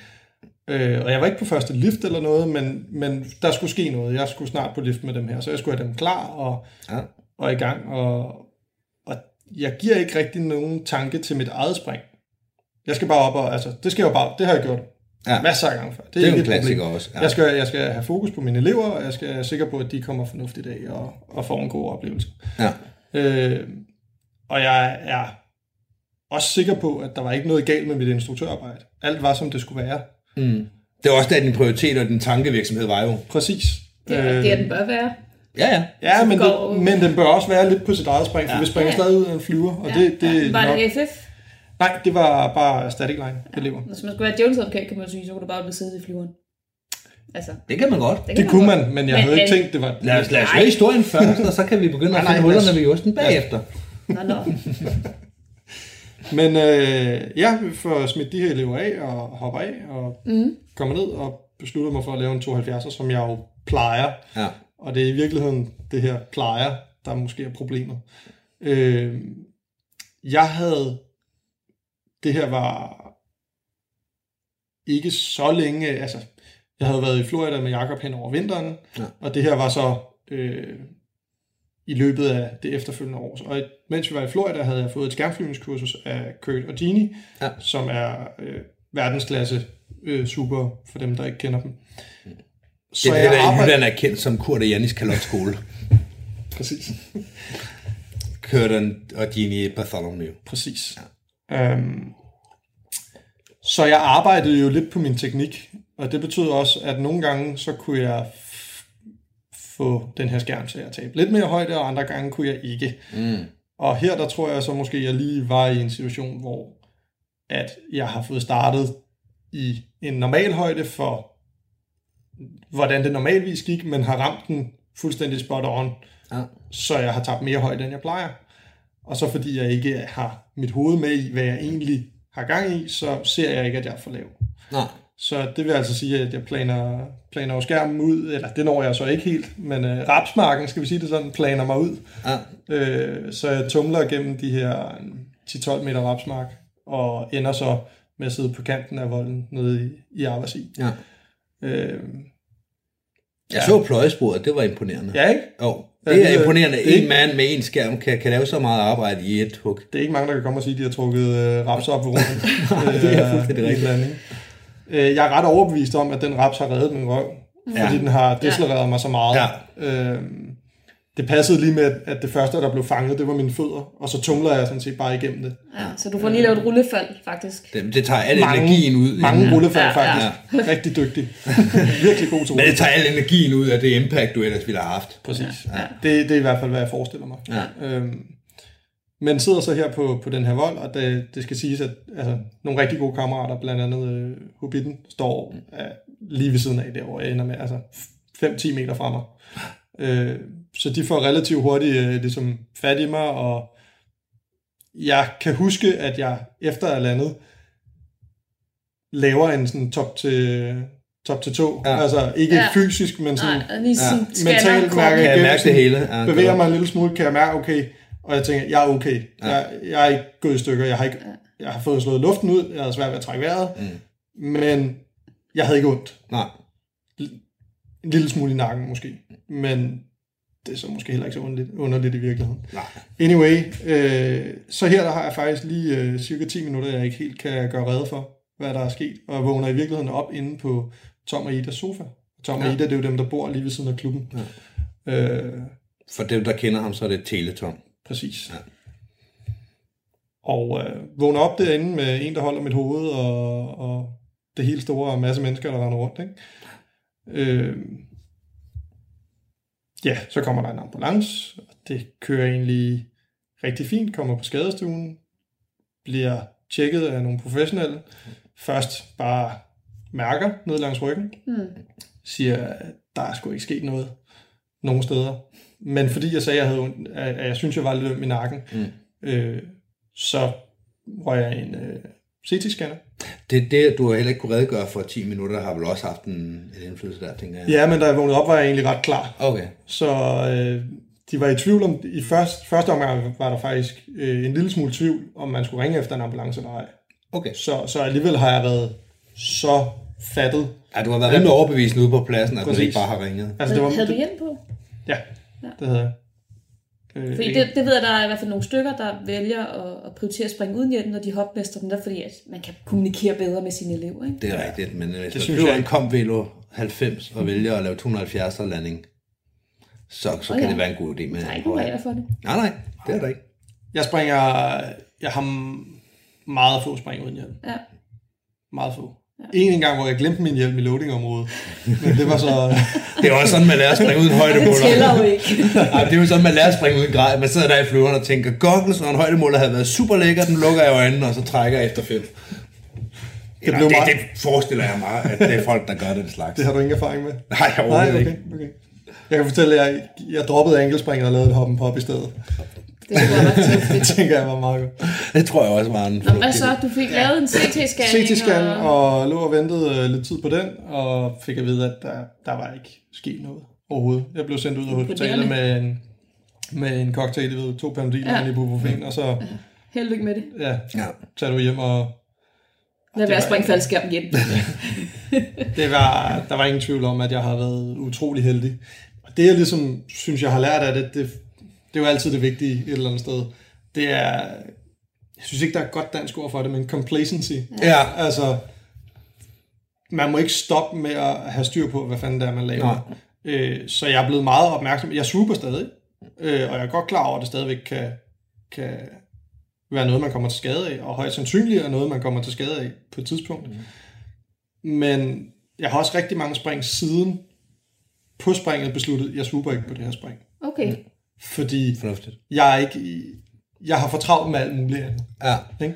Øh, og jeg var ikke på første lift eller noget, men, men der skulle ske noget. Jeg skulle snart på lift med dem her, så jeg skulle have dem klar og, Ja. og i gang. Og jeg giver ikke rigtig nogen tanke til mit eget spring. Jeg skal bare op og, altså, det skal jeg jo bare, det har jeg gjort Ja. masser af gange før. Det er jo ikke en et problem. klassiker også. Ja. Jeg, skal, jeg skal have fokus på mine elever, og jeg skal være sikker på, at de kommer fornuftigt af og, og får en god oplevelse. Ja. Øh, og jeg er også sikker på, at der var ikke noget galt med mit instruktørarbejde. Alt var, som det skulle være. Mm. Det var også der, din prioritet og din tankevirksomhed var jo. Præcis. Det er det, den bør være. Ja, ja. Ja, men, går- det, men den bør også være lidt på sit eget spring, for Ja. vi springer Ja. stadig ud af en flyver. Og det, det, Var nok, det FF? Nej, det var bare static line elever. Hvis man skulle være djævelens advokat, kan man sige, så kunne du bare blive siddet i flyveren. Altså, Det kan man godt. det, Det kunne godt. man, men jeg Men- havde ikke tænkt, det var... Lad os, lad os Nej. høre historien først, og så kan vi begynde at Nej, nej, finde hullerne ved osten bagefter. Nå, nå. Men øh, ja, vi får smidt de her elever af og hopper af og Mm. kommer ned og beslutter mig for at lave en 72'er, som jeg jo plejer. Ja. Og det er i virkeligheden det her plejer, der måske er problemet. Øh, jeg havde... Det her var ikke så længe... Altså, jeg havde været i Florida med Jakob hen over vinteren, Ja. og det her var så øh, i løbet af det efterfølgende år. Og mens vi var i Florida, havde jeg fået et skærmflyvningskursus af Kurt og Gini, Ja. som er øh, verdensklasse øh, super for dem, der ikke kender dem. Det er det, der i Jylland er kendt som Kurt og Janis kalotskole. Præcis. Kurt og Gini Bartholomew. Præcis. Ja. Øhm, så jeg arbejdede jo lidt på min teknik, og det betød også, at nogle gange så kunne jeg få den her skærm til at tabe lidt mere højde, og andre gange kunne jeg ikke. Mm. Og her der tror jeg så måske, at jeg lige var i en situation, hvor at jeg har fået startet i en normal højde for, hvordan det normalvis gik, men har ramt den fuldstændig spot on, Ja. så jeg har tabt mere højde, end jeg plejer. Og så fordi jeg ikke har mit hoved med i, hvad jeg egentlig har gang i, så ser jeg ikke, at jeg er for lav. Nej. Så det vil altså sige, at jeg planer, planer jo skærmen ud, eller det når jeg så ikke helt, men øh, rapsmarken, skal vi sige det sådan, planer mig ud. Ja. Øh, så jeg tumler gennem de her 10-12 meter rapsmark, og ender så med at sidde på kanten af volden nede i, i Aversi. Ja. Øh, Jeg så pløjesporet, det var imponerende. ja, ikke? Jo, Ja, det det er er- imponerende. det En mand med en skærm kan, kan lave så meget arbejde i et hug. Det er ikke mange, der kan komme og sige, at de har trukket øh, raps op ved rummet. det er fuldstændig rigtigt. rigtigt. Øh, jeg er ret overbevist om, at den raps har reddet min røv, Ja. fordi den har decelereret mig så meget. Ja. Øh, det passede lige med, at det første, der blev fanget, det var mine fødder, og så tumler jeg sådan set bare igennem det. Ja, så du får lige lavet et rullefald, faktisk. Det, det tager al Mange- energien ud. Mange Ja. rullefald Ja, ja. faktisk. Rigtig dygtig. Virkelig god til Men det tager al energien ud af det impact, du ellers ville have haft. Præcis. Ja. Det, det er i hvert fald, hvad jeg forestiller mig. Ja. Øhm, men sidder så her på, på den her vold, og det, det skal siges, at altså, nogle rigtig gode kammerater, blandt andet øh, Hobbiten, står øh, lige ved siden af der, hvor jeg ender med, altså 5-10 meter fra mig. Øh, så de får relativt hurtigt øh, ligesom fat i mig, og jeg kan huske, at jeg efter at landet laver en sådan top til, top til to. Ja. Altså ikke Ja. fysisk, men sådan Nej, lige sådan Ja. Mentalt mærker Kan jeg igennem mærke det hele? Ja, bevæger mig en lille smule, kan jeg mærke, okay, og jeg tænker, jeg er okay. Ja. Ja. Jeg, jeg er ikke gået i stykker, jeg har, ikke, jeg har fået slået luften ud, jeg har svært ved at trække vejret, Mm. men jeg havde ikke ondt. Nej. En lille smule i nakken måske, men det er så måske heller ikke så underligt, underligt i virkeligheden. Nej. Anyway, øh, så her der har jeg faktisk lige øh, cirka 10 minutter, jeg ikke helt kan gøre rede for, hvad der er sket, og jeg vågner i virkeligheden op inde på Tom og Idas sofa. Tom og Ja. Ida, det er jo dem, der bor lige ved siden af klubben. Ja. Øh, For dem, der kender ham, så er det Teletom. Præcis. Ja. Og øh, vågner op derinde med en, der holder mit hoved, og, og det hele store og masse mennesker, der render rundt. Ikke? Øh, ja, så kommer der en ambulance, og det kører egentlig rigtig fint, kommer på skadestuen, bliver tjekket af nogle professionelle. Først bare mærker ned langs ryggen, Hmm. siger, at der er sgu ikke sket noget nogen steder. Men fordi jeg sagde, at jeg, havde, ondt- at at jeg synes, jeg var lidt øm i nakken, Mm. øh, så røg jeg en, øh, CT-scanner. Det, det, du har heller ikke kunne redegøre for 10 minutter, har vel også haft en, en indflydelse der, tænker jeg. Ja, men da jeg vågnede op, var jeg egentlig ret klar. Okay. Så øh, de var i tvivl om, i første, første omgang var der faktisk øh, en lille smule tvivl, om man skulle ringe efter en ambulance eller ej. Okay. Så, så alligevel har jeg været så fattet. Ja, du har været rimelig overbevisende ude på pladsen, at du Præcis. ikke bare har ringet. Altså, det var, Havde du hjelm på? Ja, det havde jeg. Øh, Fordi det, det ved jeg, der er i hvert fald nogle stykker, der vælger at, at prioritere at springe uden hjelm, når de hopmester den der, fordi at man kan kommunikere bedre med sine elever. Ikke? Det er rigtigt, men hvis man synes jeg en ikke. Comvelo 90 og vælger at lave 270 landing, så, så kan ja. det være en god idé med Der er ikke nogen regler for det. Nej, nej, det er der ikke. Jeg springer, jeg har meget få spring uden hjelm. Ja. Meget få. En en gang, hvor jeg glemte min hjelm i loadingområdet. Men det var så... Det er også sådan, man lærer at springe uden Det højdemåler. tæller jo ikke. Ej, det er jo sådan, man lærer at springe uden grej. Man sidder der i flyveren og tænker, goggles, når en højdemåler havde været super lækker, den lukker jeg øjnene, og så trækker jeg efter fem. Det, blev det, meget- det, forestiller jeg mig, at det er folk, der gør den slags. Det har du ingen erfaring med? Nej, overhovedet Nej, ikke. okay, okay. Jeg kan fortælle, at jeg, jeg droppede ankelspringen og lavede et hoppen pop i stedet. Det være ret Det tænker jeg var meget godt. Det tror jeg også var en Nå, hvad så? Du fik lavet en CT-scanning? CT-scan og... og lå og ventede øh, lidt tid på den, og fik at vide, at der, der var ikke sket noget overhovedet. Jeg blev sendt ud af hospitalet med en, med en cocktail, ved, to panodiler Ja. ja. en ibuprofen, og så Held og lykke med det. ja, Ja. tager du hjem, og Lad være at springe faldskærm igen. det var, der var ingen tvivl om, at jeg har været utrolig heldig. Og det, jeg ligesom synes, jeg har lært af det, det, det er jo altid det vigtige et eller andet sted. Det er, jeg synes ikke, der er et godt dansk ord for det, men complacency. Ja. Altså, man må ikke stoppe med at have styr på, hvad fanden det er, man laver. Øh, så jeg er blevet meget opmærksom. Jeg super stadig, øh, og jeg er godt klar over, at det stadigvæk kan, kan være noget, man kommer til skade af, og højst sandsynligt er noget, man kommer til skade af på et tidspunkt. Mm. Men jeg har også rigtig mange spring siden på springet besluttet, jeg super ikke på det her spring. Okay. Fordi Fornuftigt. jeg er ikke jeg har for travlt med alt muligt andet. Ja. Ikke?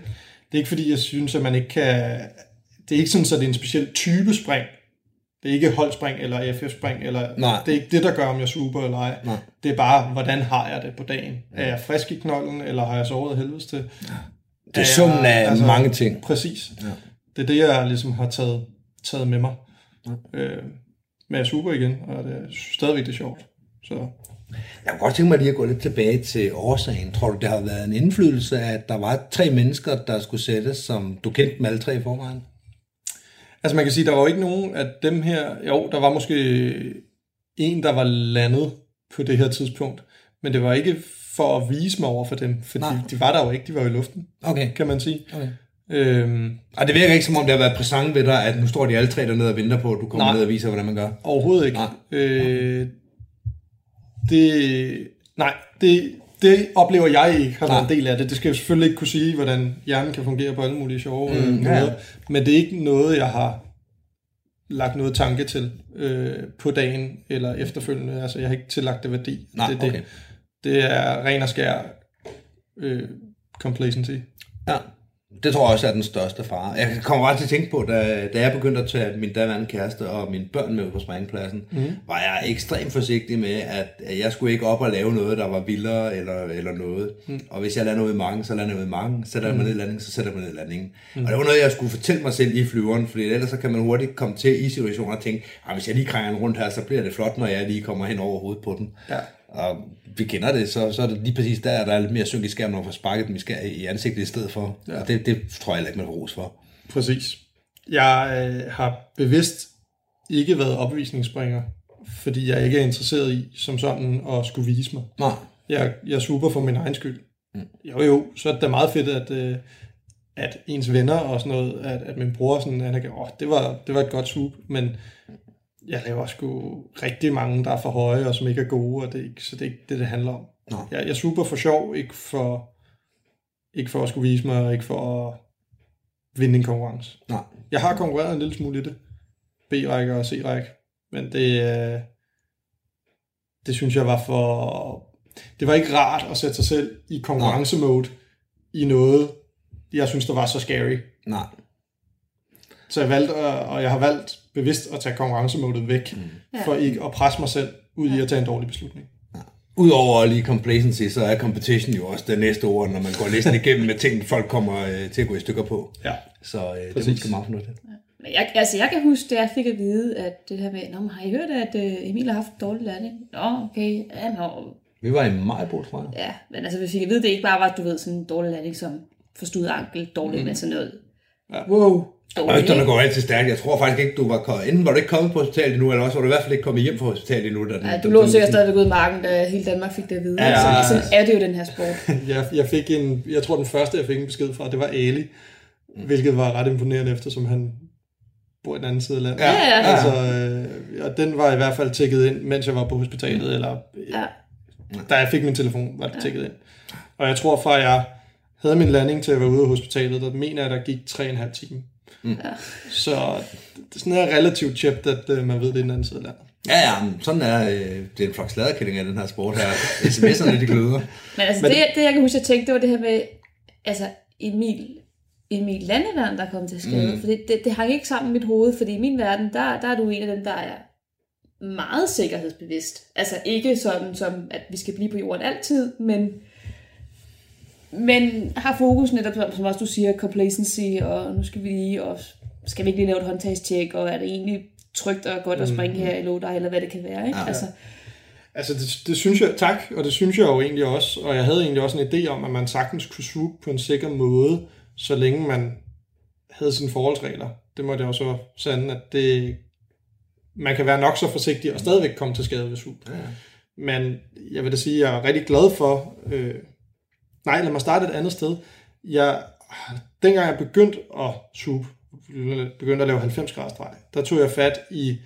Det er ikke fordi, jeg synes, at man ikke kan... Det er ikke sådan, at det er en speciel type spring. Det er ikke holdspring eller FF-spring. Eller, Nej. Det er ikke det, der gør, om jeg super eller ej. Nej. Det er bare, hvordan har jeg det på dagen? Er jeg frisk i knolden, eller har jeg sovet helvedes til? Det er summen af altså, mange ting. Præcis. Ja. Det er det, jeg ligesom har taget, taget med mig. Øh, men jeg er super igen, og det er stadigvæk det er sjovt. Så Jeg kunne godt tænke mig lige at gå lidt tilbage til årsagen. Tror du, det har været en indflydelse, at der var tre mennesker, der skulle sættes, som du kendte dem alle tre i forvejen? Altså man kan sige, der var jo ikke nogen af dem her, jo, der var måske en, der var landet på det her tidspunkt, men det var ikke for at vise mig over for dem, for de, de var der jo ikke, de var jo i luften, Okay. kan man sige. okay. Øhm, Og det virker ikke som om, det har været præsent ved dig, at nu står de alle tre dernede og venter på, at du kommer Nej. ned og viser, hvordan man gør. overhovedet ikke. Nej. Øh, det, nej, det, det oplever jeg ikke har været en del af det. Det skal jeg selvfølgelig ikke kunne sige, hvordan hjernen kan fungere på alle mulige sjove Mm, mm, ja. måder, men det er ikke noget, jeg har lagt noget tanke til øh, på dagen eller efterfølgende. Altså, jeg har ikke tillagt det værdi. Nej, det, det, okay. det er ren og skær øh, complacency. Ja. Det tror jeg også er den største fare. Jeg kommer bare til at tænke på, da, da jeg begyndte at tage min daværende kæreste og mine børn med ud på springpladsen, mm. var jeg ekstremt forsigtig med, at jeg skulle ikke op og lave noget, der var vildere eller, eller noget. Mm. Og hvis jeg lander noget i mange, så lander jeg noget i mange. Sætter jeg mig ned i landingen, så sætter jeg mig ned i landingen. Mm. Og det var noget, jeg skulle fortælle mig selv i flyveren, fordi ellers så kan man hurtigt komme til i situationer og tænke, "Ah, hvis jeg lige krænger rundt her, så bliver det flot, når jeg lige kommer hen over hovedet på den. Ja. Og vi kender det, så, så er det lige præcis der, der er lidt mere synk i skærmen, når man får sparket dem i, skær, i ansigtet i stedet for. Ja. Og det, det tror jeg heller ikke, man får ros for. Præcis. Jeg øh, har bevidst ikke været opvisningsspringer, fordi jeg ikke er interesseret i som sådan at skulle vise mig. Nej. Jeg, jeg er super for min egen skyld. Mm. Jo jo, så er det da meget fedt, at, øh, at ens venner og sådan noget, at, at min bror sådan, han er, åh, det var, det var et godt swoop, men jeg laver sgu rigtig mange, der er for høje og som ikke er gode, og det er ikke, så det er ikke det, det handler om. Nej. Jeg, jeg super for sjov, ikke for, ikke for at skulle vise mig, og ikke for at vinde en konkurrence. Nej. Jeg har konkurreret en lille smule i det. B-række og C-række. Men det, øh, det synes jeg var for... Det var ikke rart at sætte sig selv i konkurrencemode i noget, jeg synes, der var så scary. Nej. Så jeg valgte, at, og jeg har valgt bevidst at tage konkurrencemodet væk, mm. for ikke at presse mig selv ud i at tage en dårlig beslutning. Udover lige complacency, så er competition jo også det næste ord, når man går listen igennem med ting, folk kommer øh, til at gå i stykker på. Ja. Så øh, det er Præcis. måske meget fornuftigt. Men jeg, altså, jeg kan huske, da jeg fik at vide, at det her med, Nå, har I hørt, at uh, Emil har haft en dårlig landing? Nå, okay, ja, nå, Vi var i Majbo, tror jeg. ja. Men altså, vi fik at vide, at det ikke bare var, du ved, sådan en dårlig landing som forstået ankel, dårlig, mm. men sådan noget. Ja. Wow, dårligt, ikke? går altid stærkt. Jeg tror faktisk ikke, du var kommet. Enten var du ikke kommet på hospitalet endnu, eller også var du i hvert fald ikke kommet hjem fra hospitalet endnu. Da den, Ja, du lå sikkert stadigvæk ude i marken, da hele Danmark fik det at vide. Ja, Ja, ja, ja, ja. Sådan er det jo den her sport. Jeg, jeg fik en, jeg tror den første, jeg fik en besked fra, det var Ali, hvilket var ret imponerende, eftersom han bor i den anden side af landet. Ja, ja, ja. Altså, øh, og den var i hvert fald tækket ind, mens jeg var på hospitalet, eller Ja. da jeg fik min telefon, var det tækket ind. Og jeg tror fra, jeg havde min landing til at være ude af hospitalet, der mener jeg, der gik 3,5 timer. Mm. Så det er sådan her relativt tjept, at øh, man ved, det er den anden side af landet. Ja, ja, men sådan er øh, det er en flok sladderkælling af den her sport her. SMS'erne, de gløder. Men altså, Men- det, det jeg kan huske, jeg tænkte, det var det her med, altså, Emil, Emil Landevand, der kom til skade. Mm. For det, det, det hang ikke sammen i mit hoved, fordi i min verden, der, der er du en af dem, der er meget sikkerhedsbevidst. Altså ikke sådan, som at vi skal blive på jorden altid, men, men har fokus netop, som- også du siger, complacency, og nu skal vi lige, og skal vi ikke lige lave et håndtagstjek, og er det egentlig trygt og godt at springe her i Lodej, eller hvad det kan være, ikke? Ja. Altså, Altså, det, det synes jeg, tak, og det synes jeg jo egentlig også, og jeg havde egentlig også en idé om, at man sagtens kunne swoop på en sikker måde, så længe man havde sine forholdsregler. Det må det også være sande, at det, man kan være nok så forsigtig og stadigvæk komme til skade ved swoop. Ja. Men jeg vil da sige, at jeg er rigtig glad for... Øh, nej, lad mig starte et andet sted. Jeg, dengang jeg begyndte at swoop, begyndte at lave 90 graders drej, der tog jeg fat i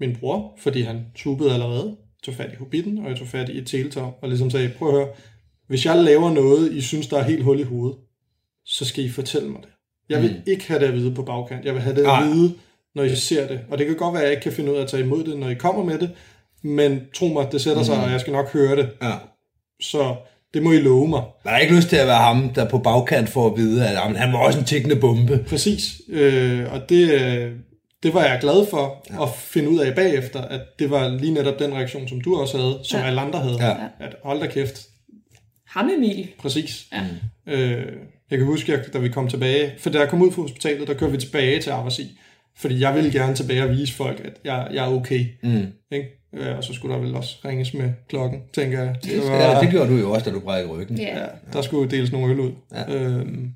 min bror, fordi han swoopede allerede, tog fat i Hobbiten, og jeg tog fat i et teletop, og ligesom sagde, prøv at høre, hvis jeg laver noget, I synes, der er helt hul i hovedet, så skal I fortælle mig det. Jeg vil mm. ikke have det at vide på bagkant. Jeg vil have det at vide, når I ser det. Og det kan godt være, at jeg ikke kan finde ud af at tage imod det, når I kommer med det, men tro mig, det sætter sig, og jeg skal nok høre det. Ja. Så det må I love mig. Man har ikke lyst til at være ham, der på bagkant for at vide, at jamen, han var også en tikkende bombe. Præcis. Øh, og det, øh, det var jeg glad for ja. at finde ud af bagefter, at det var lige netop den reaktion, som du også havde, som ja. alle andre havde. Ja. At hold da kæft, ham Emil. præcis. Ja. Øh, jeg kan huske, at da vi kom tilbage, for da jeg kom ud fra hospitalet, der kørte vi tilbage til Aversi, fordi jeg ville gerne tilbage og vise folk, at jeg, jeg er okay. Mm. Ikke? Øh, og så skulle der vel også ringes med klokken, tænker jeg. Det Ja, det gjorde du jo også, da du brækkede ryggen. Ja. Ja, der skulle deles nogle øl ud. Ja. Øhm,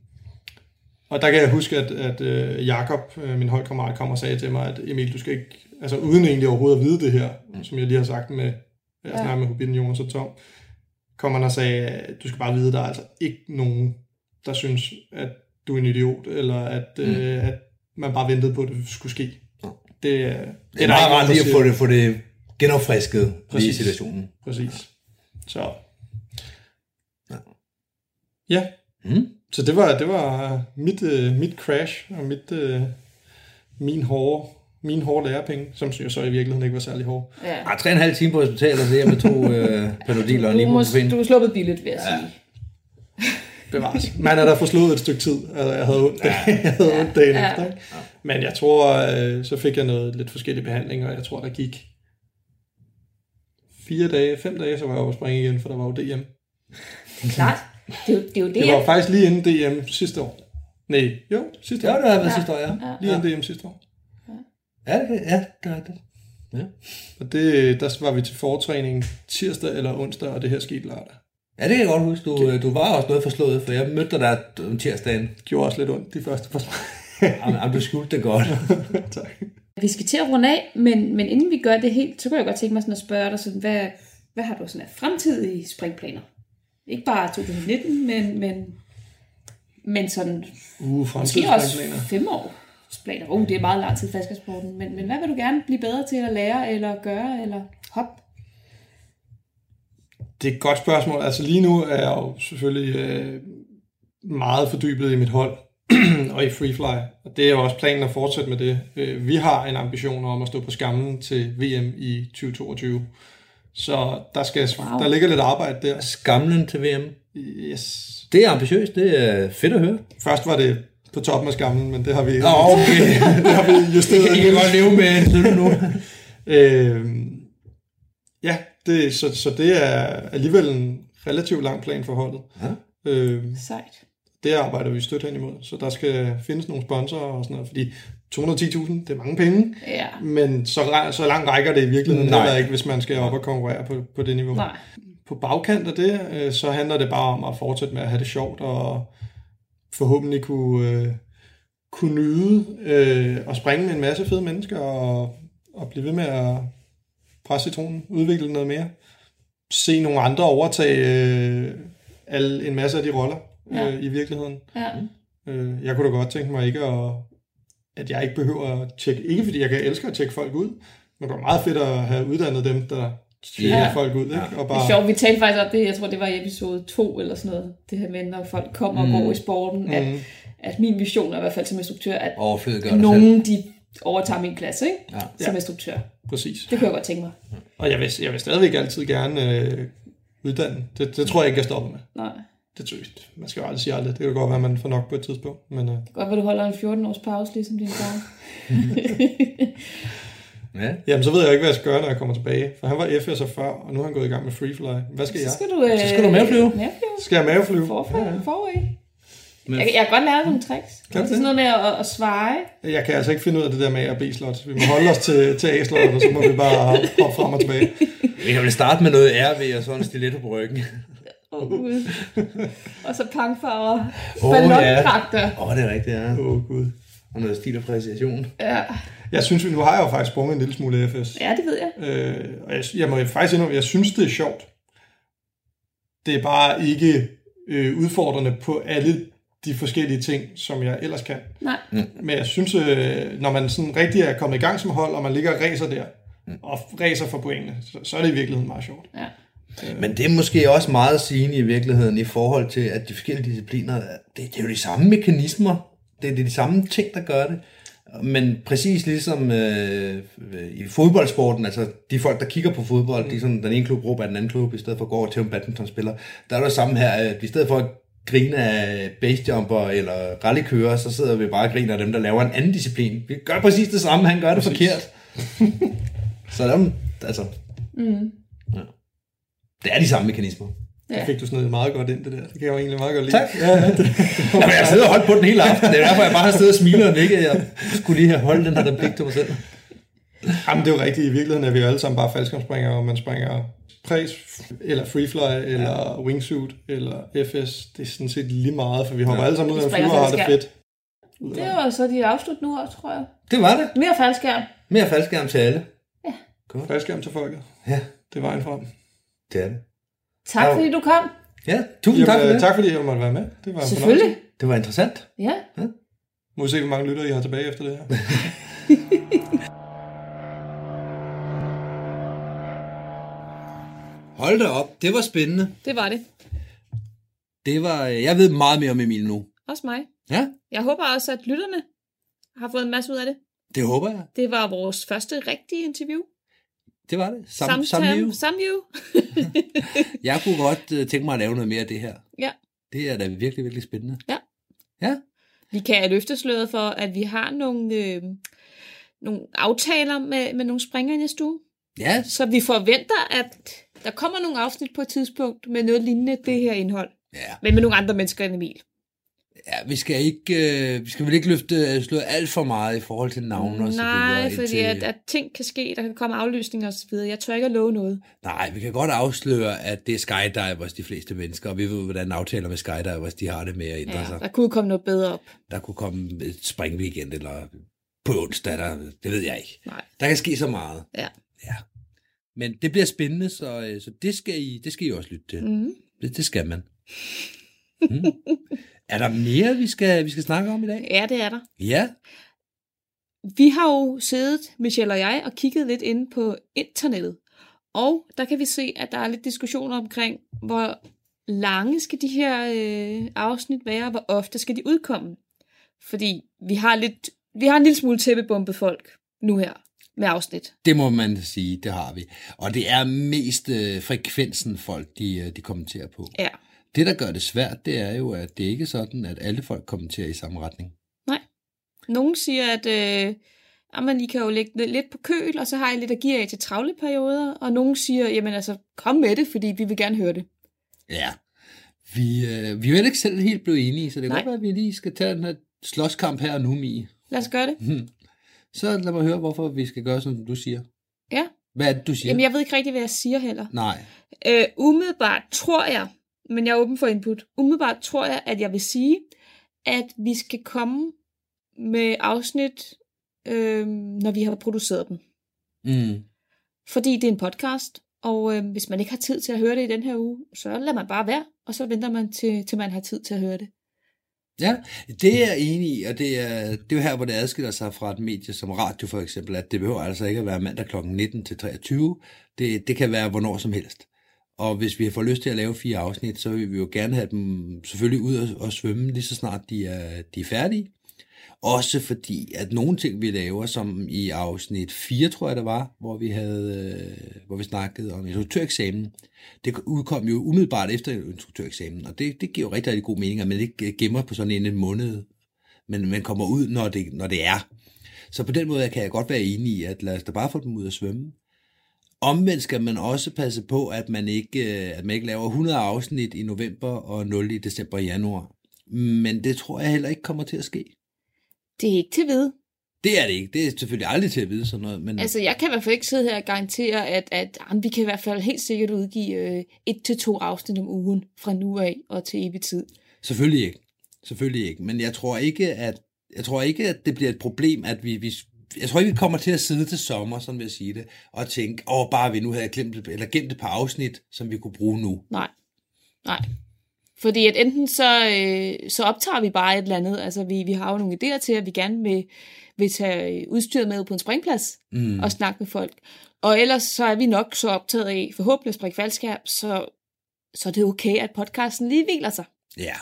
og der kan jeg huske, at, at øh, Jakob, øh, min holdkammerat, kom og sagde til mig, at Emil, du skal ikke, altså uden egentlig overhovedet at vide det her, mm. som jeg lige har sagt med, jeg Ja. snakker med Hobbiten, Jonas og Tom, kom han og sagde, at du skal bare vide, der er altså ikke nogen, der synes, at du er en idiot, eller at, mm. øh, at man bare ventede på, at det skulle ske. Ja. Det, øh, Det er meget rart lige at få det, få det genopfrisket lige i Præcis. situationen. Præcis. Så. Ja. Ja. Mm. Så det var, det var mit, øh, mit crash og mit, øh, min hårde, min hårde lærepenge, som jo så i virkeligheden ikke var særlig hårde. ja. Ah, tre og en halv time på hospitalet, så jeg med to øh, panodiler og en ibuprofen. du er sluppet billigt, vil jeg sige. Bevares. Man er der forslået et stykke tid. Altså, jeg havde ondt, jeg havde ondt dagen Ja. efter. Ikke? Men jeg tror, øh, så fik jeg noget lidt forskellige behandlinger, og jeg tror, der gik fire dage, fem dage, så var jeg oppe springe igen, for der var jo DM. Klart. Det er, jo- det er jo det, Det var faktisk lige inden DM sidste år. Nej, jo, sidste Ja, år. det har været sidste år, ja. Ja. Lige inden DM sidste år. Ja, det, ja, det er det. Ja. Og det, der var vi til fortræning tirsdag eller onsdag, og det her skete lørdag. ja, det kan jeg godt huske. Du, øh, du var også noget forslået, for jeg mødte dig om tirsdagen. Det gjorde også lidt ondt de første par jamen, du skjulte det godt. tak. Vi skal til at runde af, men, men inden vi gør det helt, så kunne jeg godt tænke mig sådan at spørge dig, sådan, hvad, hvad har du sådan af fremtidige springplaner? Ikke bare 2019, men, men, men sådan Uh, måske også fem år planer. Uh, det er meget lang tid i faskersporten, men, men hvad vil du gerne blive bedre til at lære, eller gøre, eller hoppe? Det er et godt spørgsmål. Altså lige nu er jeg jo selvfølgelig øh, meget fordybet i mit hold og i freefly. Og det er jo også planen at fortsætte med det. Øh, vi har en ambition om at stå på skammen til VM i 2022. Så der, skal, Wow. der ligger lidt arbejde der. Skamlen til VM. Yes. Det er ambitiøst. Det er fedt at høre. Først var det på toppen af skammen, men det har vi, Nå, okay. det har vi justeret. I kan godt leve med en nu. Øh, Ja, det, så, så det er alligevel en relativt lang plan for holdet. Ja. Øh, Sejt. Det arbejder vi stødt hen imod, så der skal findes nogle sponsorer og sådan noget, fordi 210.000, det er mange penge, Ja. men så, så langt rækker det i virkeligheden Nej. heller ikke, hvis man skal op og konkurrere på, på det niveau. Nej. På bagkant af det, øh, så handler det bare om at fortsætte med at have det sjovt, og forhåbentlig kunne, øh, kunne nyde øh, og springe med en masse fede mennesker, og, og blive ved med at presse citronen, udvikle noget mere. Se nogle andre overtage øh, alle, en masse af de roller Ja. øh, i virkeligheden. Ja. Øh, jeg kunne da godt tænke mig ikke at, at jeg ikke behøver at tjekke, ikke fordi jeg kan elske at tjekke folk ud, men det var meget fedt at have uddannet dem, der tjekker Ja. folk ud, ikke? Og Det er bare, sjovt, vi talte faktisk om det, jeg tror det var i episode 2 eller sådan noget, det her med, når folk kommer og går i sporten, at, Mm. at min vision er i hvert fald som instruktør, at nogen de overtager min plads, ikke? Ja. Som Ja. instruktør. præcis. Det kunne jeg godt tænke mig. Og jeg vil, jeg vil stadigvæk altid gerne øh, uddanne. Det, det tror jeg ikke, jeg stopper med. Nej. Det tror jeg, man skal jo aldrig sige aldrig. Det kan godt være, at man får nok på et tidspunkt. Men øh, Det kan godt være, du holder en 14 års pause, ligesom din far. Ja. jamen, så ved jeg ikke, hvad jeg skal gøre, når jeg kommer tilbage. For han var FS'er før, og nu er han gået i gang med Freefly. Hvad skal jeg? Så skal du... Øh, Så skal du maveflyve. Maveflyve. Skal jeg maveflyve? Forfra, forud. Men- Jeg, jeg kan godt lære nogle tricks. Kan er sådan noget med at, at svare. Jeg kan altså ikke finde ud af det der med A og B-slot. Vi må holde os til, til A-slot, og så må vi bare hoppe frem og tilbage. Vi kan vel starte med noget RV og sådan en stiletto på ryggen. Oh, Gud. og så pangfarver. Oh, Ballondragter. Åh, oh, det er rigtigt, ja. Åh, oh, Gud. Og noget stil og præcision. Ja. Jeg synes, nu har jeg jo faktisk sprunget en lille smule FS. ja, det ved jeg. Øh, og jeg, jeg må faktisk indrømme, jeg synes, det er sjovt. Det er bare ikke øh, udfordrende på alle de forskellige ting, som jeg ellers kan. Nej. Men jeg synes, øh, når man sådan rigtig er kommet i gang som hold, og man ligger og racer der, og racer for pointene, så, så er det i virkeligheden meget sjovt. Ja. Men det er måske også meget sigende i virkeligheden i forhold til, at de forskellige discipliner, det, det er jo de samme mekanismer. Det er de samme ting, der gør det. Men præcis ligesom øh, i fodboldsporten, altså de folk, der kigger på fodbold, de er sådan, den ene klub råber af den anden klub, i stedet for at gå over til en badmintonspiller. Der er det samme her, at i stedet for at grine af basejumper eller rallykører, så sidder vi bare og griner af dem, der laver en anden disciplin. Vi gør præcis det samme, han gør det forkert. så der, er- altså, Mm. ja. Det er de samme mekanismer. Ja. Fik du sådan noget meget godt ind, det der. Det kan jeg jo egentlig meget godt lide. Tak. Ja, ja, det, Jamen, jeg har siddet og holdt på den hele aften. Det er derfor, jeg bare har siddet og smilet og nikket. Jeg skulle lige have holdt den her replik til mig selv. Jamen, det er jo rigtigt. I virkeligheden er vi jo alle sammen bare faldskærmspringere, og man springer præs, eller freefly, eller wingsuit, eller FS. Det er sådan set lige meget, for vi hopper ja. alle sammen ud af en flyver og har det fedt. Det var så de afsluttende ord, tror jeg. Det var det. Mere faldskærm. Mere faldskærm til alle. Faldskærm til folket. Ja, Det er vejen frem. Det er det. Tak Ja. fordi du kom. Ja, tusind tak for Jamen, det. tak fordi jeg måtte være med. Det var Selvfølgelig. fornøjelse. Det var interessant. Ja. Må vi se, hvor mange lytter I har tilbage efter det her. Hold da op. Det var spændende. Det var det. Det var, øh, jeg ved meget mere om Emil nu. Også mig. Ja, Jeg håber også, at lytterne har fået en masse ud af det. det håber jeg. Det var vores første rigtige interview. Det var det. Sam, samliv. Samliv. Jeg kunne godt øh, tænke mig at lave noget mere af det her. Ja. Det er da virkelig, virkelig spændende. Ja. Ja. Vi kan løfte sløret for, at vi har nogle, øh, nogle aftaler med, med nogle springere i næste uge. Ja, Så vi forventer, at der kommer nogle afsnit på et tidspunkt med noget lignende det her indhold. ja. Men med nogle andre mennesker end Emil. Ja vi skal ikke, øh, vi skal vel ikke løfte øh, slå alt for meget i forhold til navne og så Nej, videre. fordi indtil- at, at ting kan ske, der kan komme aflysninger og så videre. Jeg tør ikke at love noget. Nej, vi kan godt afsløre, at det er skydivers, de fleste mennesker, og vi ved, hvordan aftaler med skydivers, de har det med at ændre Ja, sig. der kunne komme noget bedre op. Der kunne komme et springweekend, eller på onsdag, der, det ved jeg ikke. Nej. Der kan ske så meget. Ja. ja. Men det bliver spændende, så, øh, så det, skal I, det skal I også lytte til. Mm. Det, det skal man. Mm. Er der mere, vi skal, vi skal snakke om i dag? Ja, det er der. Ja, Vi har jo siddet, Michelle og jeg, og kigget lidt inde på internettet. Og der kan vi se, at der er lidt diskussioner omkring, hvor lange skal de her øh, afsnit være, og hvor ofte skal de udkomme. Fordi vi har, lidt, vi har en lille smule tæppebumpet folk nu her med afsnit. det må man sige, det har vi. Og det er mest øh, frekvensen folk, de, øh, de kommenterer på. Ja. Det, der gør det svært, det er jo, at det ikke er sådan, at alle folk kommenterer i samme retning. Nogle siger, at, øh, jamen I kan jo lægge lidt på køl, og så har I lidt at give af til travle perioder, og nogen siger, jamen altså, kom med det, fordi vi vil gerne høre det. Ja. Vi, øh, vi er jo ikke selv helt blevet enige, så det kan Nej. godt være, at vi lige skal tage den her slåskamp her og nu, Mie. Lad os gøre det. Så lad mig høre, hvorfor vi skal gøre, som du siger. Ja. Hvad er det, du siger? Jamen, jeg ved ikke rigtig, hvad jeg siger heller. Nej. Øh, umiddelbart tror jeg, men jeg er åben for input, umiddelbart tror jeg, at jeg vil sige, at vi skal komme med afsnit, øh, når vi har produceret dem. Mm. Fordi det er en podcast, og øh, hvis man ikke har tid til at høre det i den her uge, så lader man bare være, og så venter man til, til man har tid til at høre det. Ja, det er jeg enig i, og det er, det er jo her, hvor det adskiller sig fra et medie som radio for eksempel, at det behøver altså ikke at være mandag kl. 19 til 23. Det, det kan være hvornår som helst. Og hvis vi får lyst til at lave fire afsnit, så vil vi jo gerne have dem selvfølgelig ud og, og svømme lige så snart de er, de er færdige. Også fordi, at nogle ting, vi laver, som i afsnit 4, tror jeg det var, hvor vi, havde, øh, hvor vi snakkede om instruktøreksamen, det udkom jo umiddelbart efter instruktøreksamen, og det, det giver jo rigtig, rigtig god mening, at man ikke gemmer på sådan en, en måned, men man kommer ud, når det, når det er. Så på den måde kan jeg godt være enig i, at lad os da bare få dem ud at svømme. Omvendt skal man også passe på, at man ikke, øh, at man ikke laver 100 afsnit i november og 0 i december og januar. Men det tror jeg heller ikke kommer til at ske. Det er ikke til ved. Det er det ikke. Det er selvfølgelig aldrig til at vide sådan noget. Men Altså, jeg kan i hvert fald ikke sidde her og garantere, at, at jamen, vi kan i hvert fald helt sikkert udgive øh, et til to afsnit om ugen fra nu af og til evig tid. Selvfølgelig ikke. Selvfølgelig ikke. Men jeg tror ikke, at, jeg tror ikke, at det bliver et problem, at vi, vi jeg tror ikke, vi kommer til at sidde til sommer, sådan vil jeg sige det, og tænke, åh, bare vi nu havde glemt, et- eller gemt et par afsnit, som vi kunne bruge nu. Nej. Nej. Fordi at enten så, øh, så optager vi bare et eller andet, altså vi, vi har jo nogle idéer til, at vi gerne vil, vil tage udstyret med ud på en springplads mm. og snakke med folk. Og ellers så er vi nok så optaget af forhåbentlig at springe så, så er det okay, at podcasten lige hviler sig. Ja.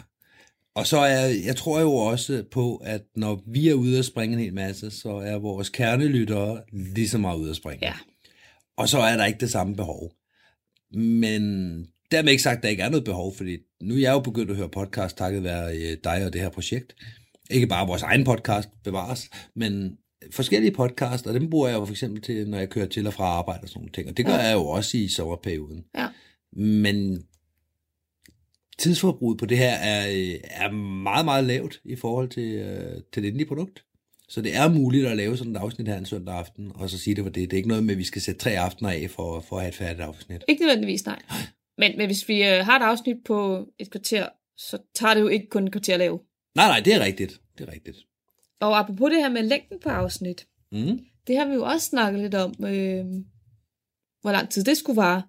Og så er, jeg tror jo også på, at når vi er ude at springe en hel masse, så er vores kernelyttere lige så meget ude at springe. Ja. Og så er der ikke det samme behov. Men dermed ikke sagt, at der ikke er noget behov, fordi nu er jeg jo begyndt at høre podcast takket være øh, dig og det her projekt. Ikke bare vores egen podcast bevares, men forskellige podcast, og dem bruger jeg jo for eksempel til, når jeg kører til og fra arbejde og sådan nogle ting. Og det gør Ja. jeg jo også i sommerperioden. Ja. Men tidsforbruget på det her er, øh, er meget, meget lavt i forhold til, øh, til det endelige produkt. Så det er muligt at lave sådan et afsnit her en søndag aften, og så sige det var det. Det er ikke noget med, at vi skal sætte tre aftener af for, for at have et færdigt afsnit. Ikke nødvendigvis, nej. Men, men hvis vi øh, har et afsnit på et kvarter, så tager det jo ikke kun et kvarter at lave. Nej, nej, det er rigtigt. Det er rigtigt. Og apropos det her med længden på afsnit, Mm. det har vi jo også snakket lidt om, øh, hvor lang tid det skulle vare.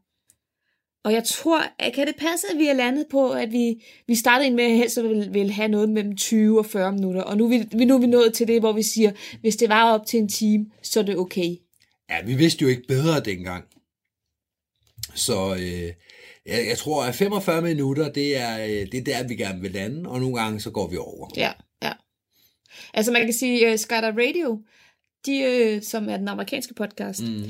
Og jeg tror, at kan det passe, at vi er landet på, at vi, vi startede ind med at helst vil, vil have noget mellem 20 og 40 minutter, og nu er, vi, nu er vi nået til det, hvor vi siger, hvis det var op til en time, så er det okay. Ja, vi vidste jo ikke bedre dengang. Så øh, jeg, jeg tror, at 45 minutter, det er, øh, det er der, vi gerne vil lande, og nogle gange så går vi over. Ja, ja. Altså man kan sige, uh, Skydive Radio, de, uh, som er den amerikanske podcast, Mm.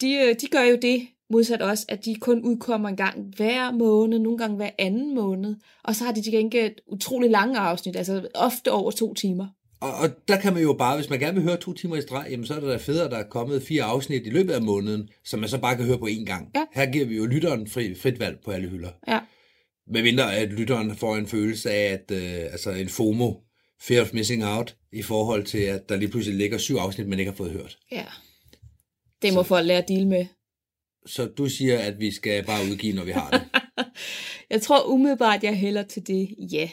de, øh, de gør jo det, modsat os, at de kun udkommer en gang hver måned, nogle gange hver anden måned, og så har de til gengæld utrolig lange afsnit, altså ofte over to timer. Og, og der kan man jo bare, hvis man gerne vil høre to timer i streg, jamen så er det da federe, der er kommet fire afsnit i løbet af måneden, som man så bare kan høre på én gang. Ja. Her giver vi jo lytteren fri, frit valg på alle hylder. Ja, Medmindre at lytteren får en følelse af, at øh, altså en FOMO, fear of missing out, i forhold til, at der lige pludselig ligger syv afsnit, man ikke har fået hørt. ja. Det må folk lære at deal med. Så du siger, at vi skal bare udgive, når vi har det. Jeg tror umiddelbart, jeg hælder til det, ja.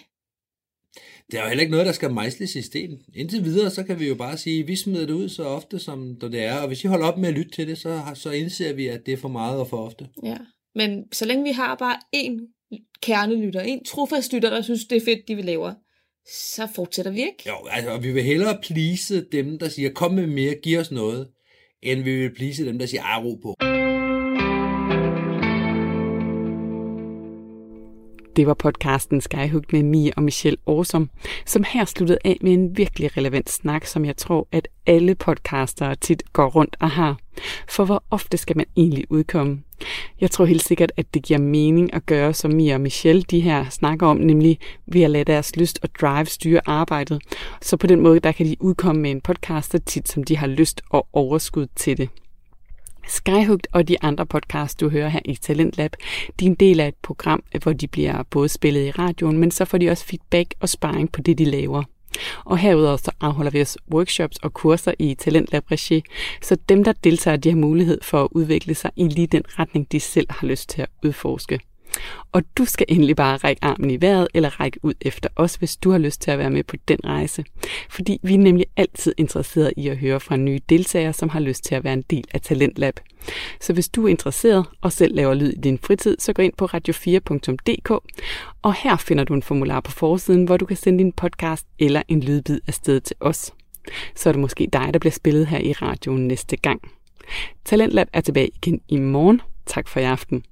Det er jo heller ikke noget, der skal mejsles i sten. Indtil videre, så kan vi jo bare sige, at vi smider det ud så ofte, som det er. Og hvis I holder op med at lytte til det, så, så indser vi, at det er for meget og for ofte. ja. Men så længe vi har bare én kernelytter, en trofast lytter, der synes, det er fedt, de vi laver, så fortsætter vi ikke. Jo, altså, og vi vil hellere please dem, der siger, kom med mere, giv os noget, end vi vil please dem, der siger, ej, ro på. Det var podcasten Skyhook med Mia og Michelle Awesome, som her sluttede af med en virkelig relevant snak, som jeg tror, at alle podcastere tit går rundt og har. For hvor ofte skal man egentlig udkomme? Jeg tror helt sikkert, at det giver mening at gøre, som Mia og Michelle de her snakker om, nemlig ved at lade deres lyst og drive styre arbejdet. Så på den måde, der kan de udkomme med en podcast så tit, som de har lyst og overskud til det. Skyhooked og de andre podcasts, du hører her i Talentlab, de er en del af et program, hvor de bliver både spillet i radioen, men så får de også feedback og sparring på det, de laver. Og herudover så afholder vi os workshops og kurser i Talentlab Regi, så dem, der deltager, de har mulighed for at udvikle sig i lige den retning, de selv har lyst til at udforske. Og du skal endelig bare række armen i vejret eller række ud efter os, hvis du har lyst til at være med på den rejse. Fordi vi er nemlig altid interesserede i at høre fra nye deltagere, som har lyst til at være en del af Talentlab. Så hvis du er interesseret og selv laver lyd i din fritid, så gå ind på radio4.dk, og her finder du en formular på forsiden, hvor du kan sende din podcast eller en lydbid afsted til os. Så er det måske dig, der bliver spillet her i radioen næste gang. Talentlab er tilbage igen i morgen. Tak for i aften.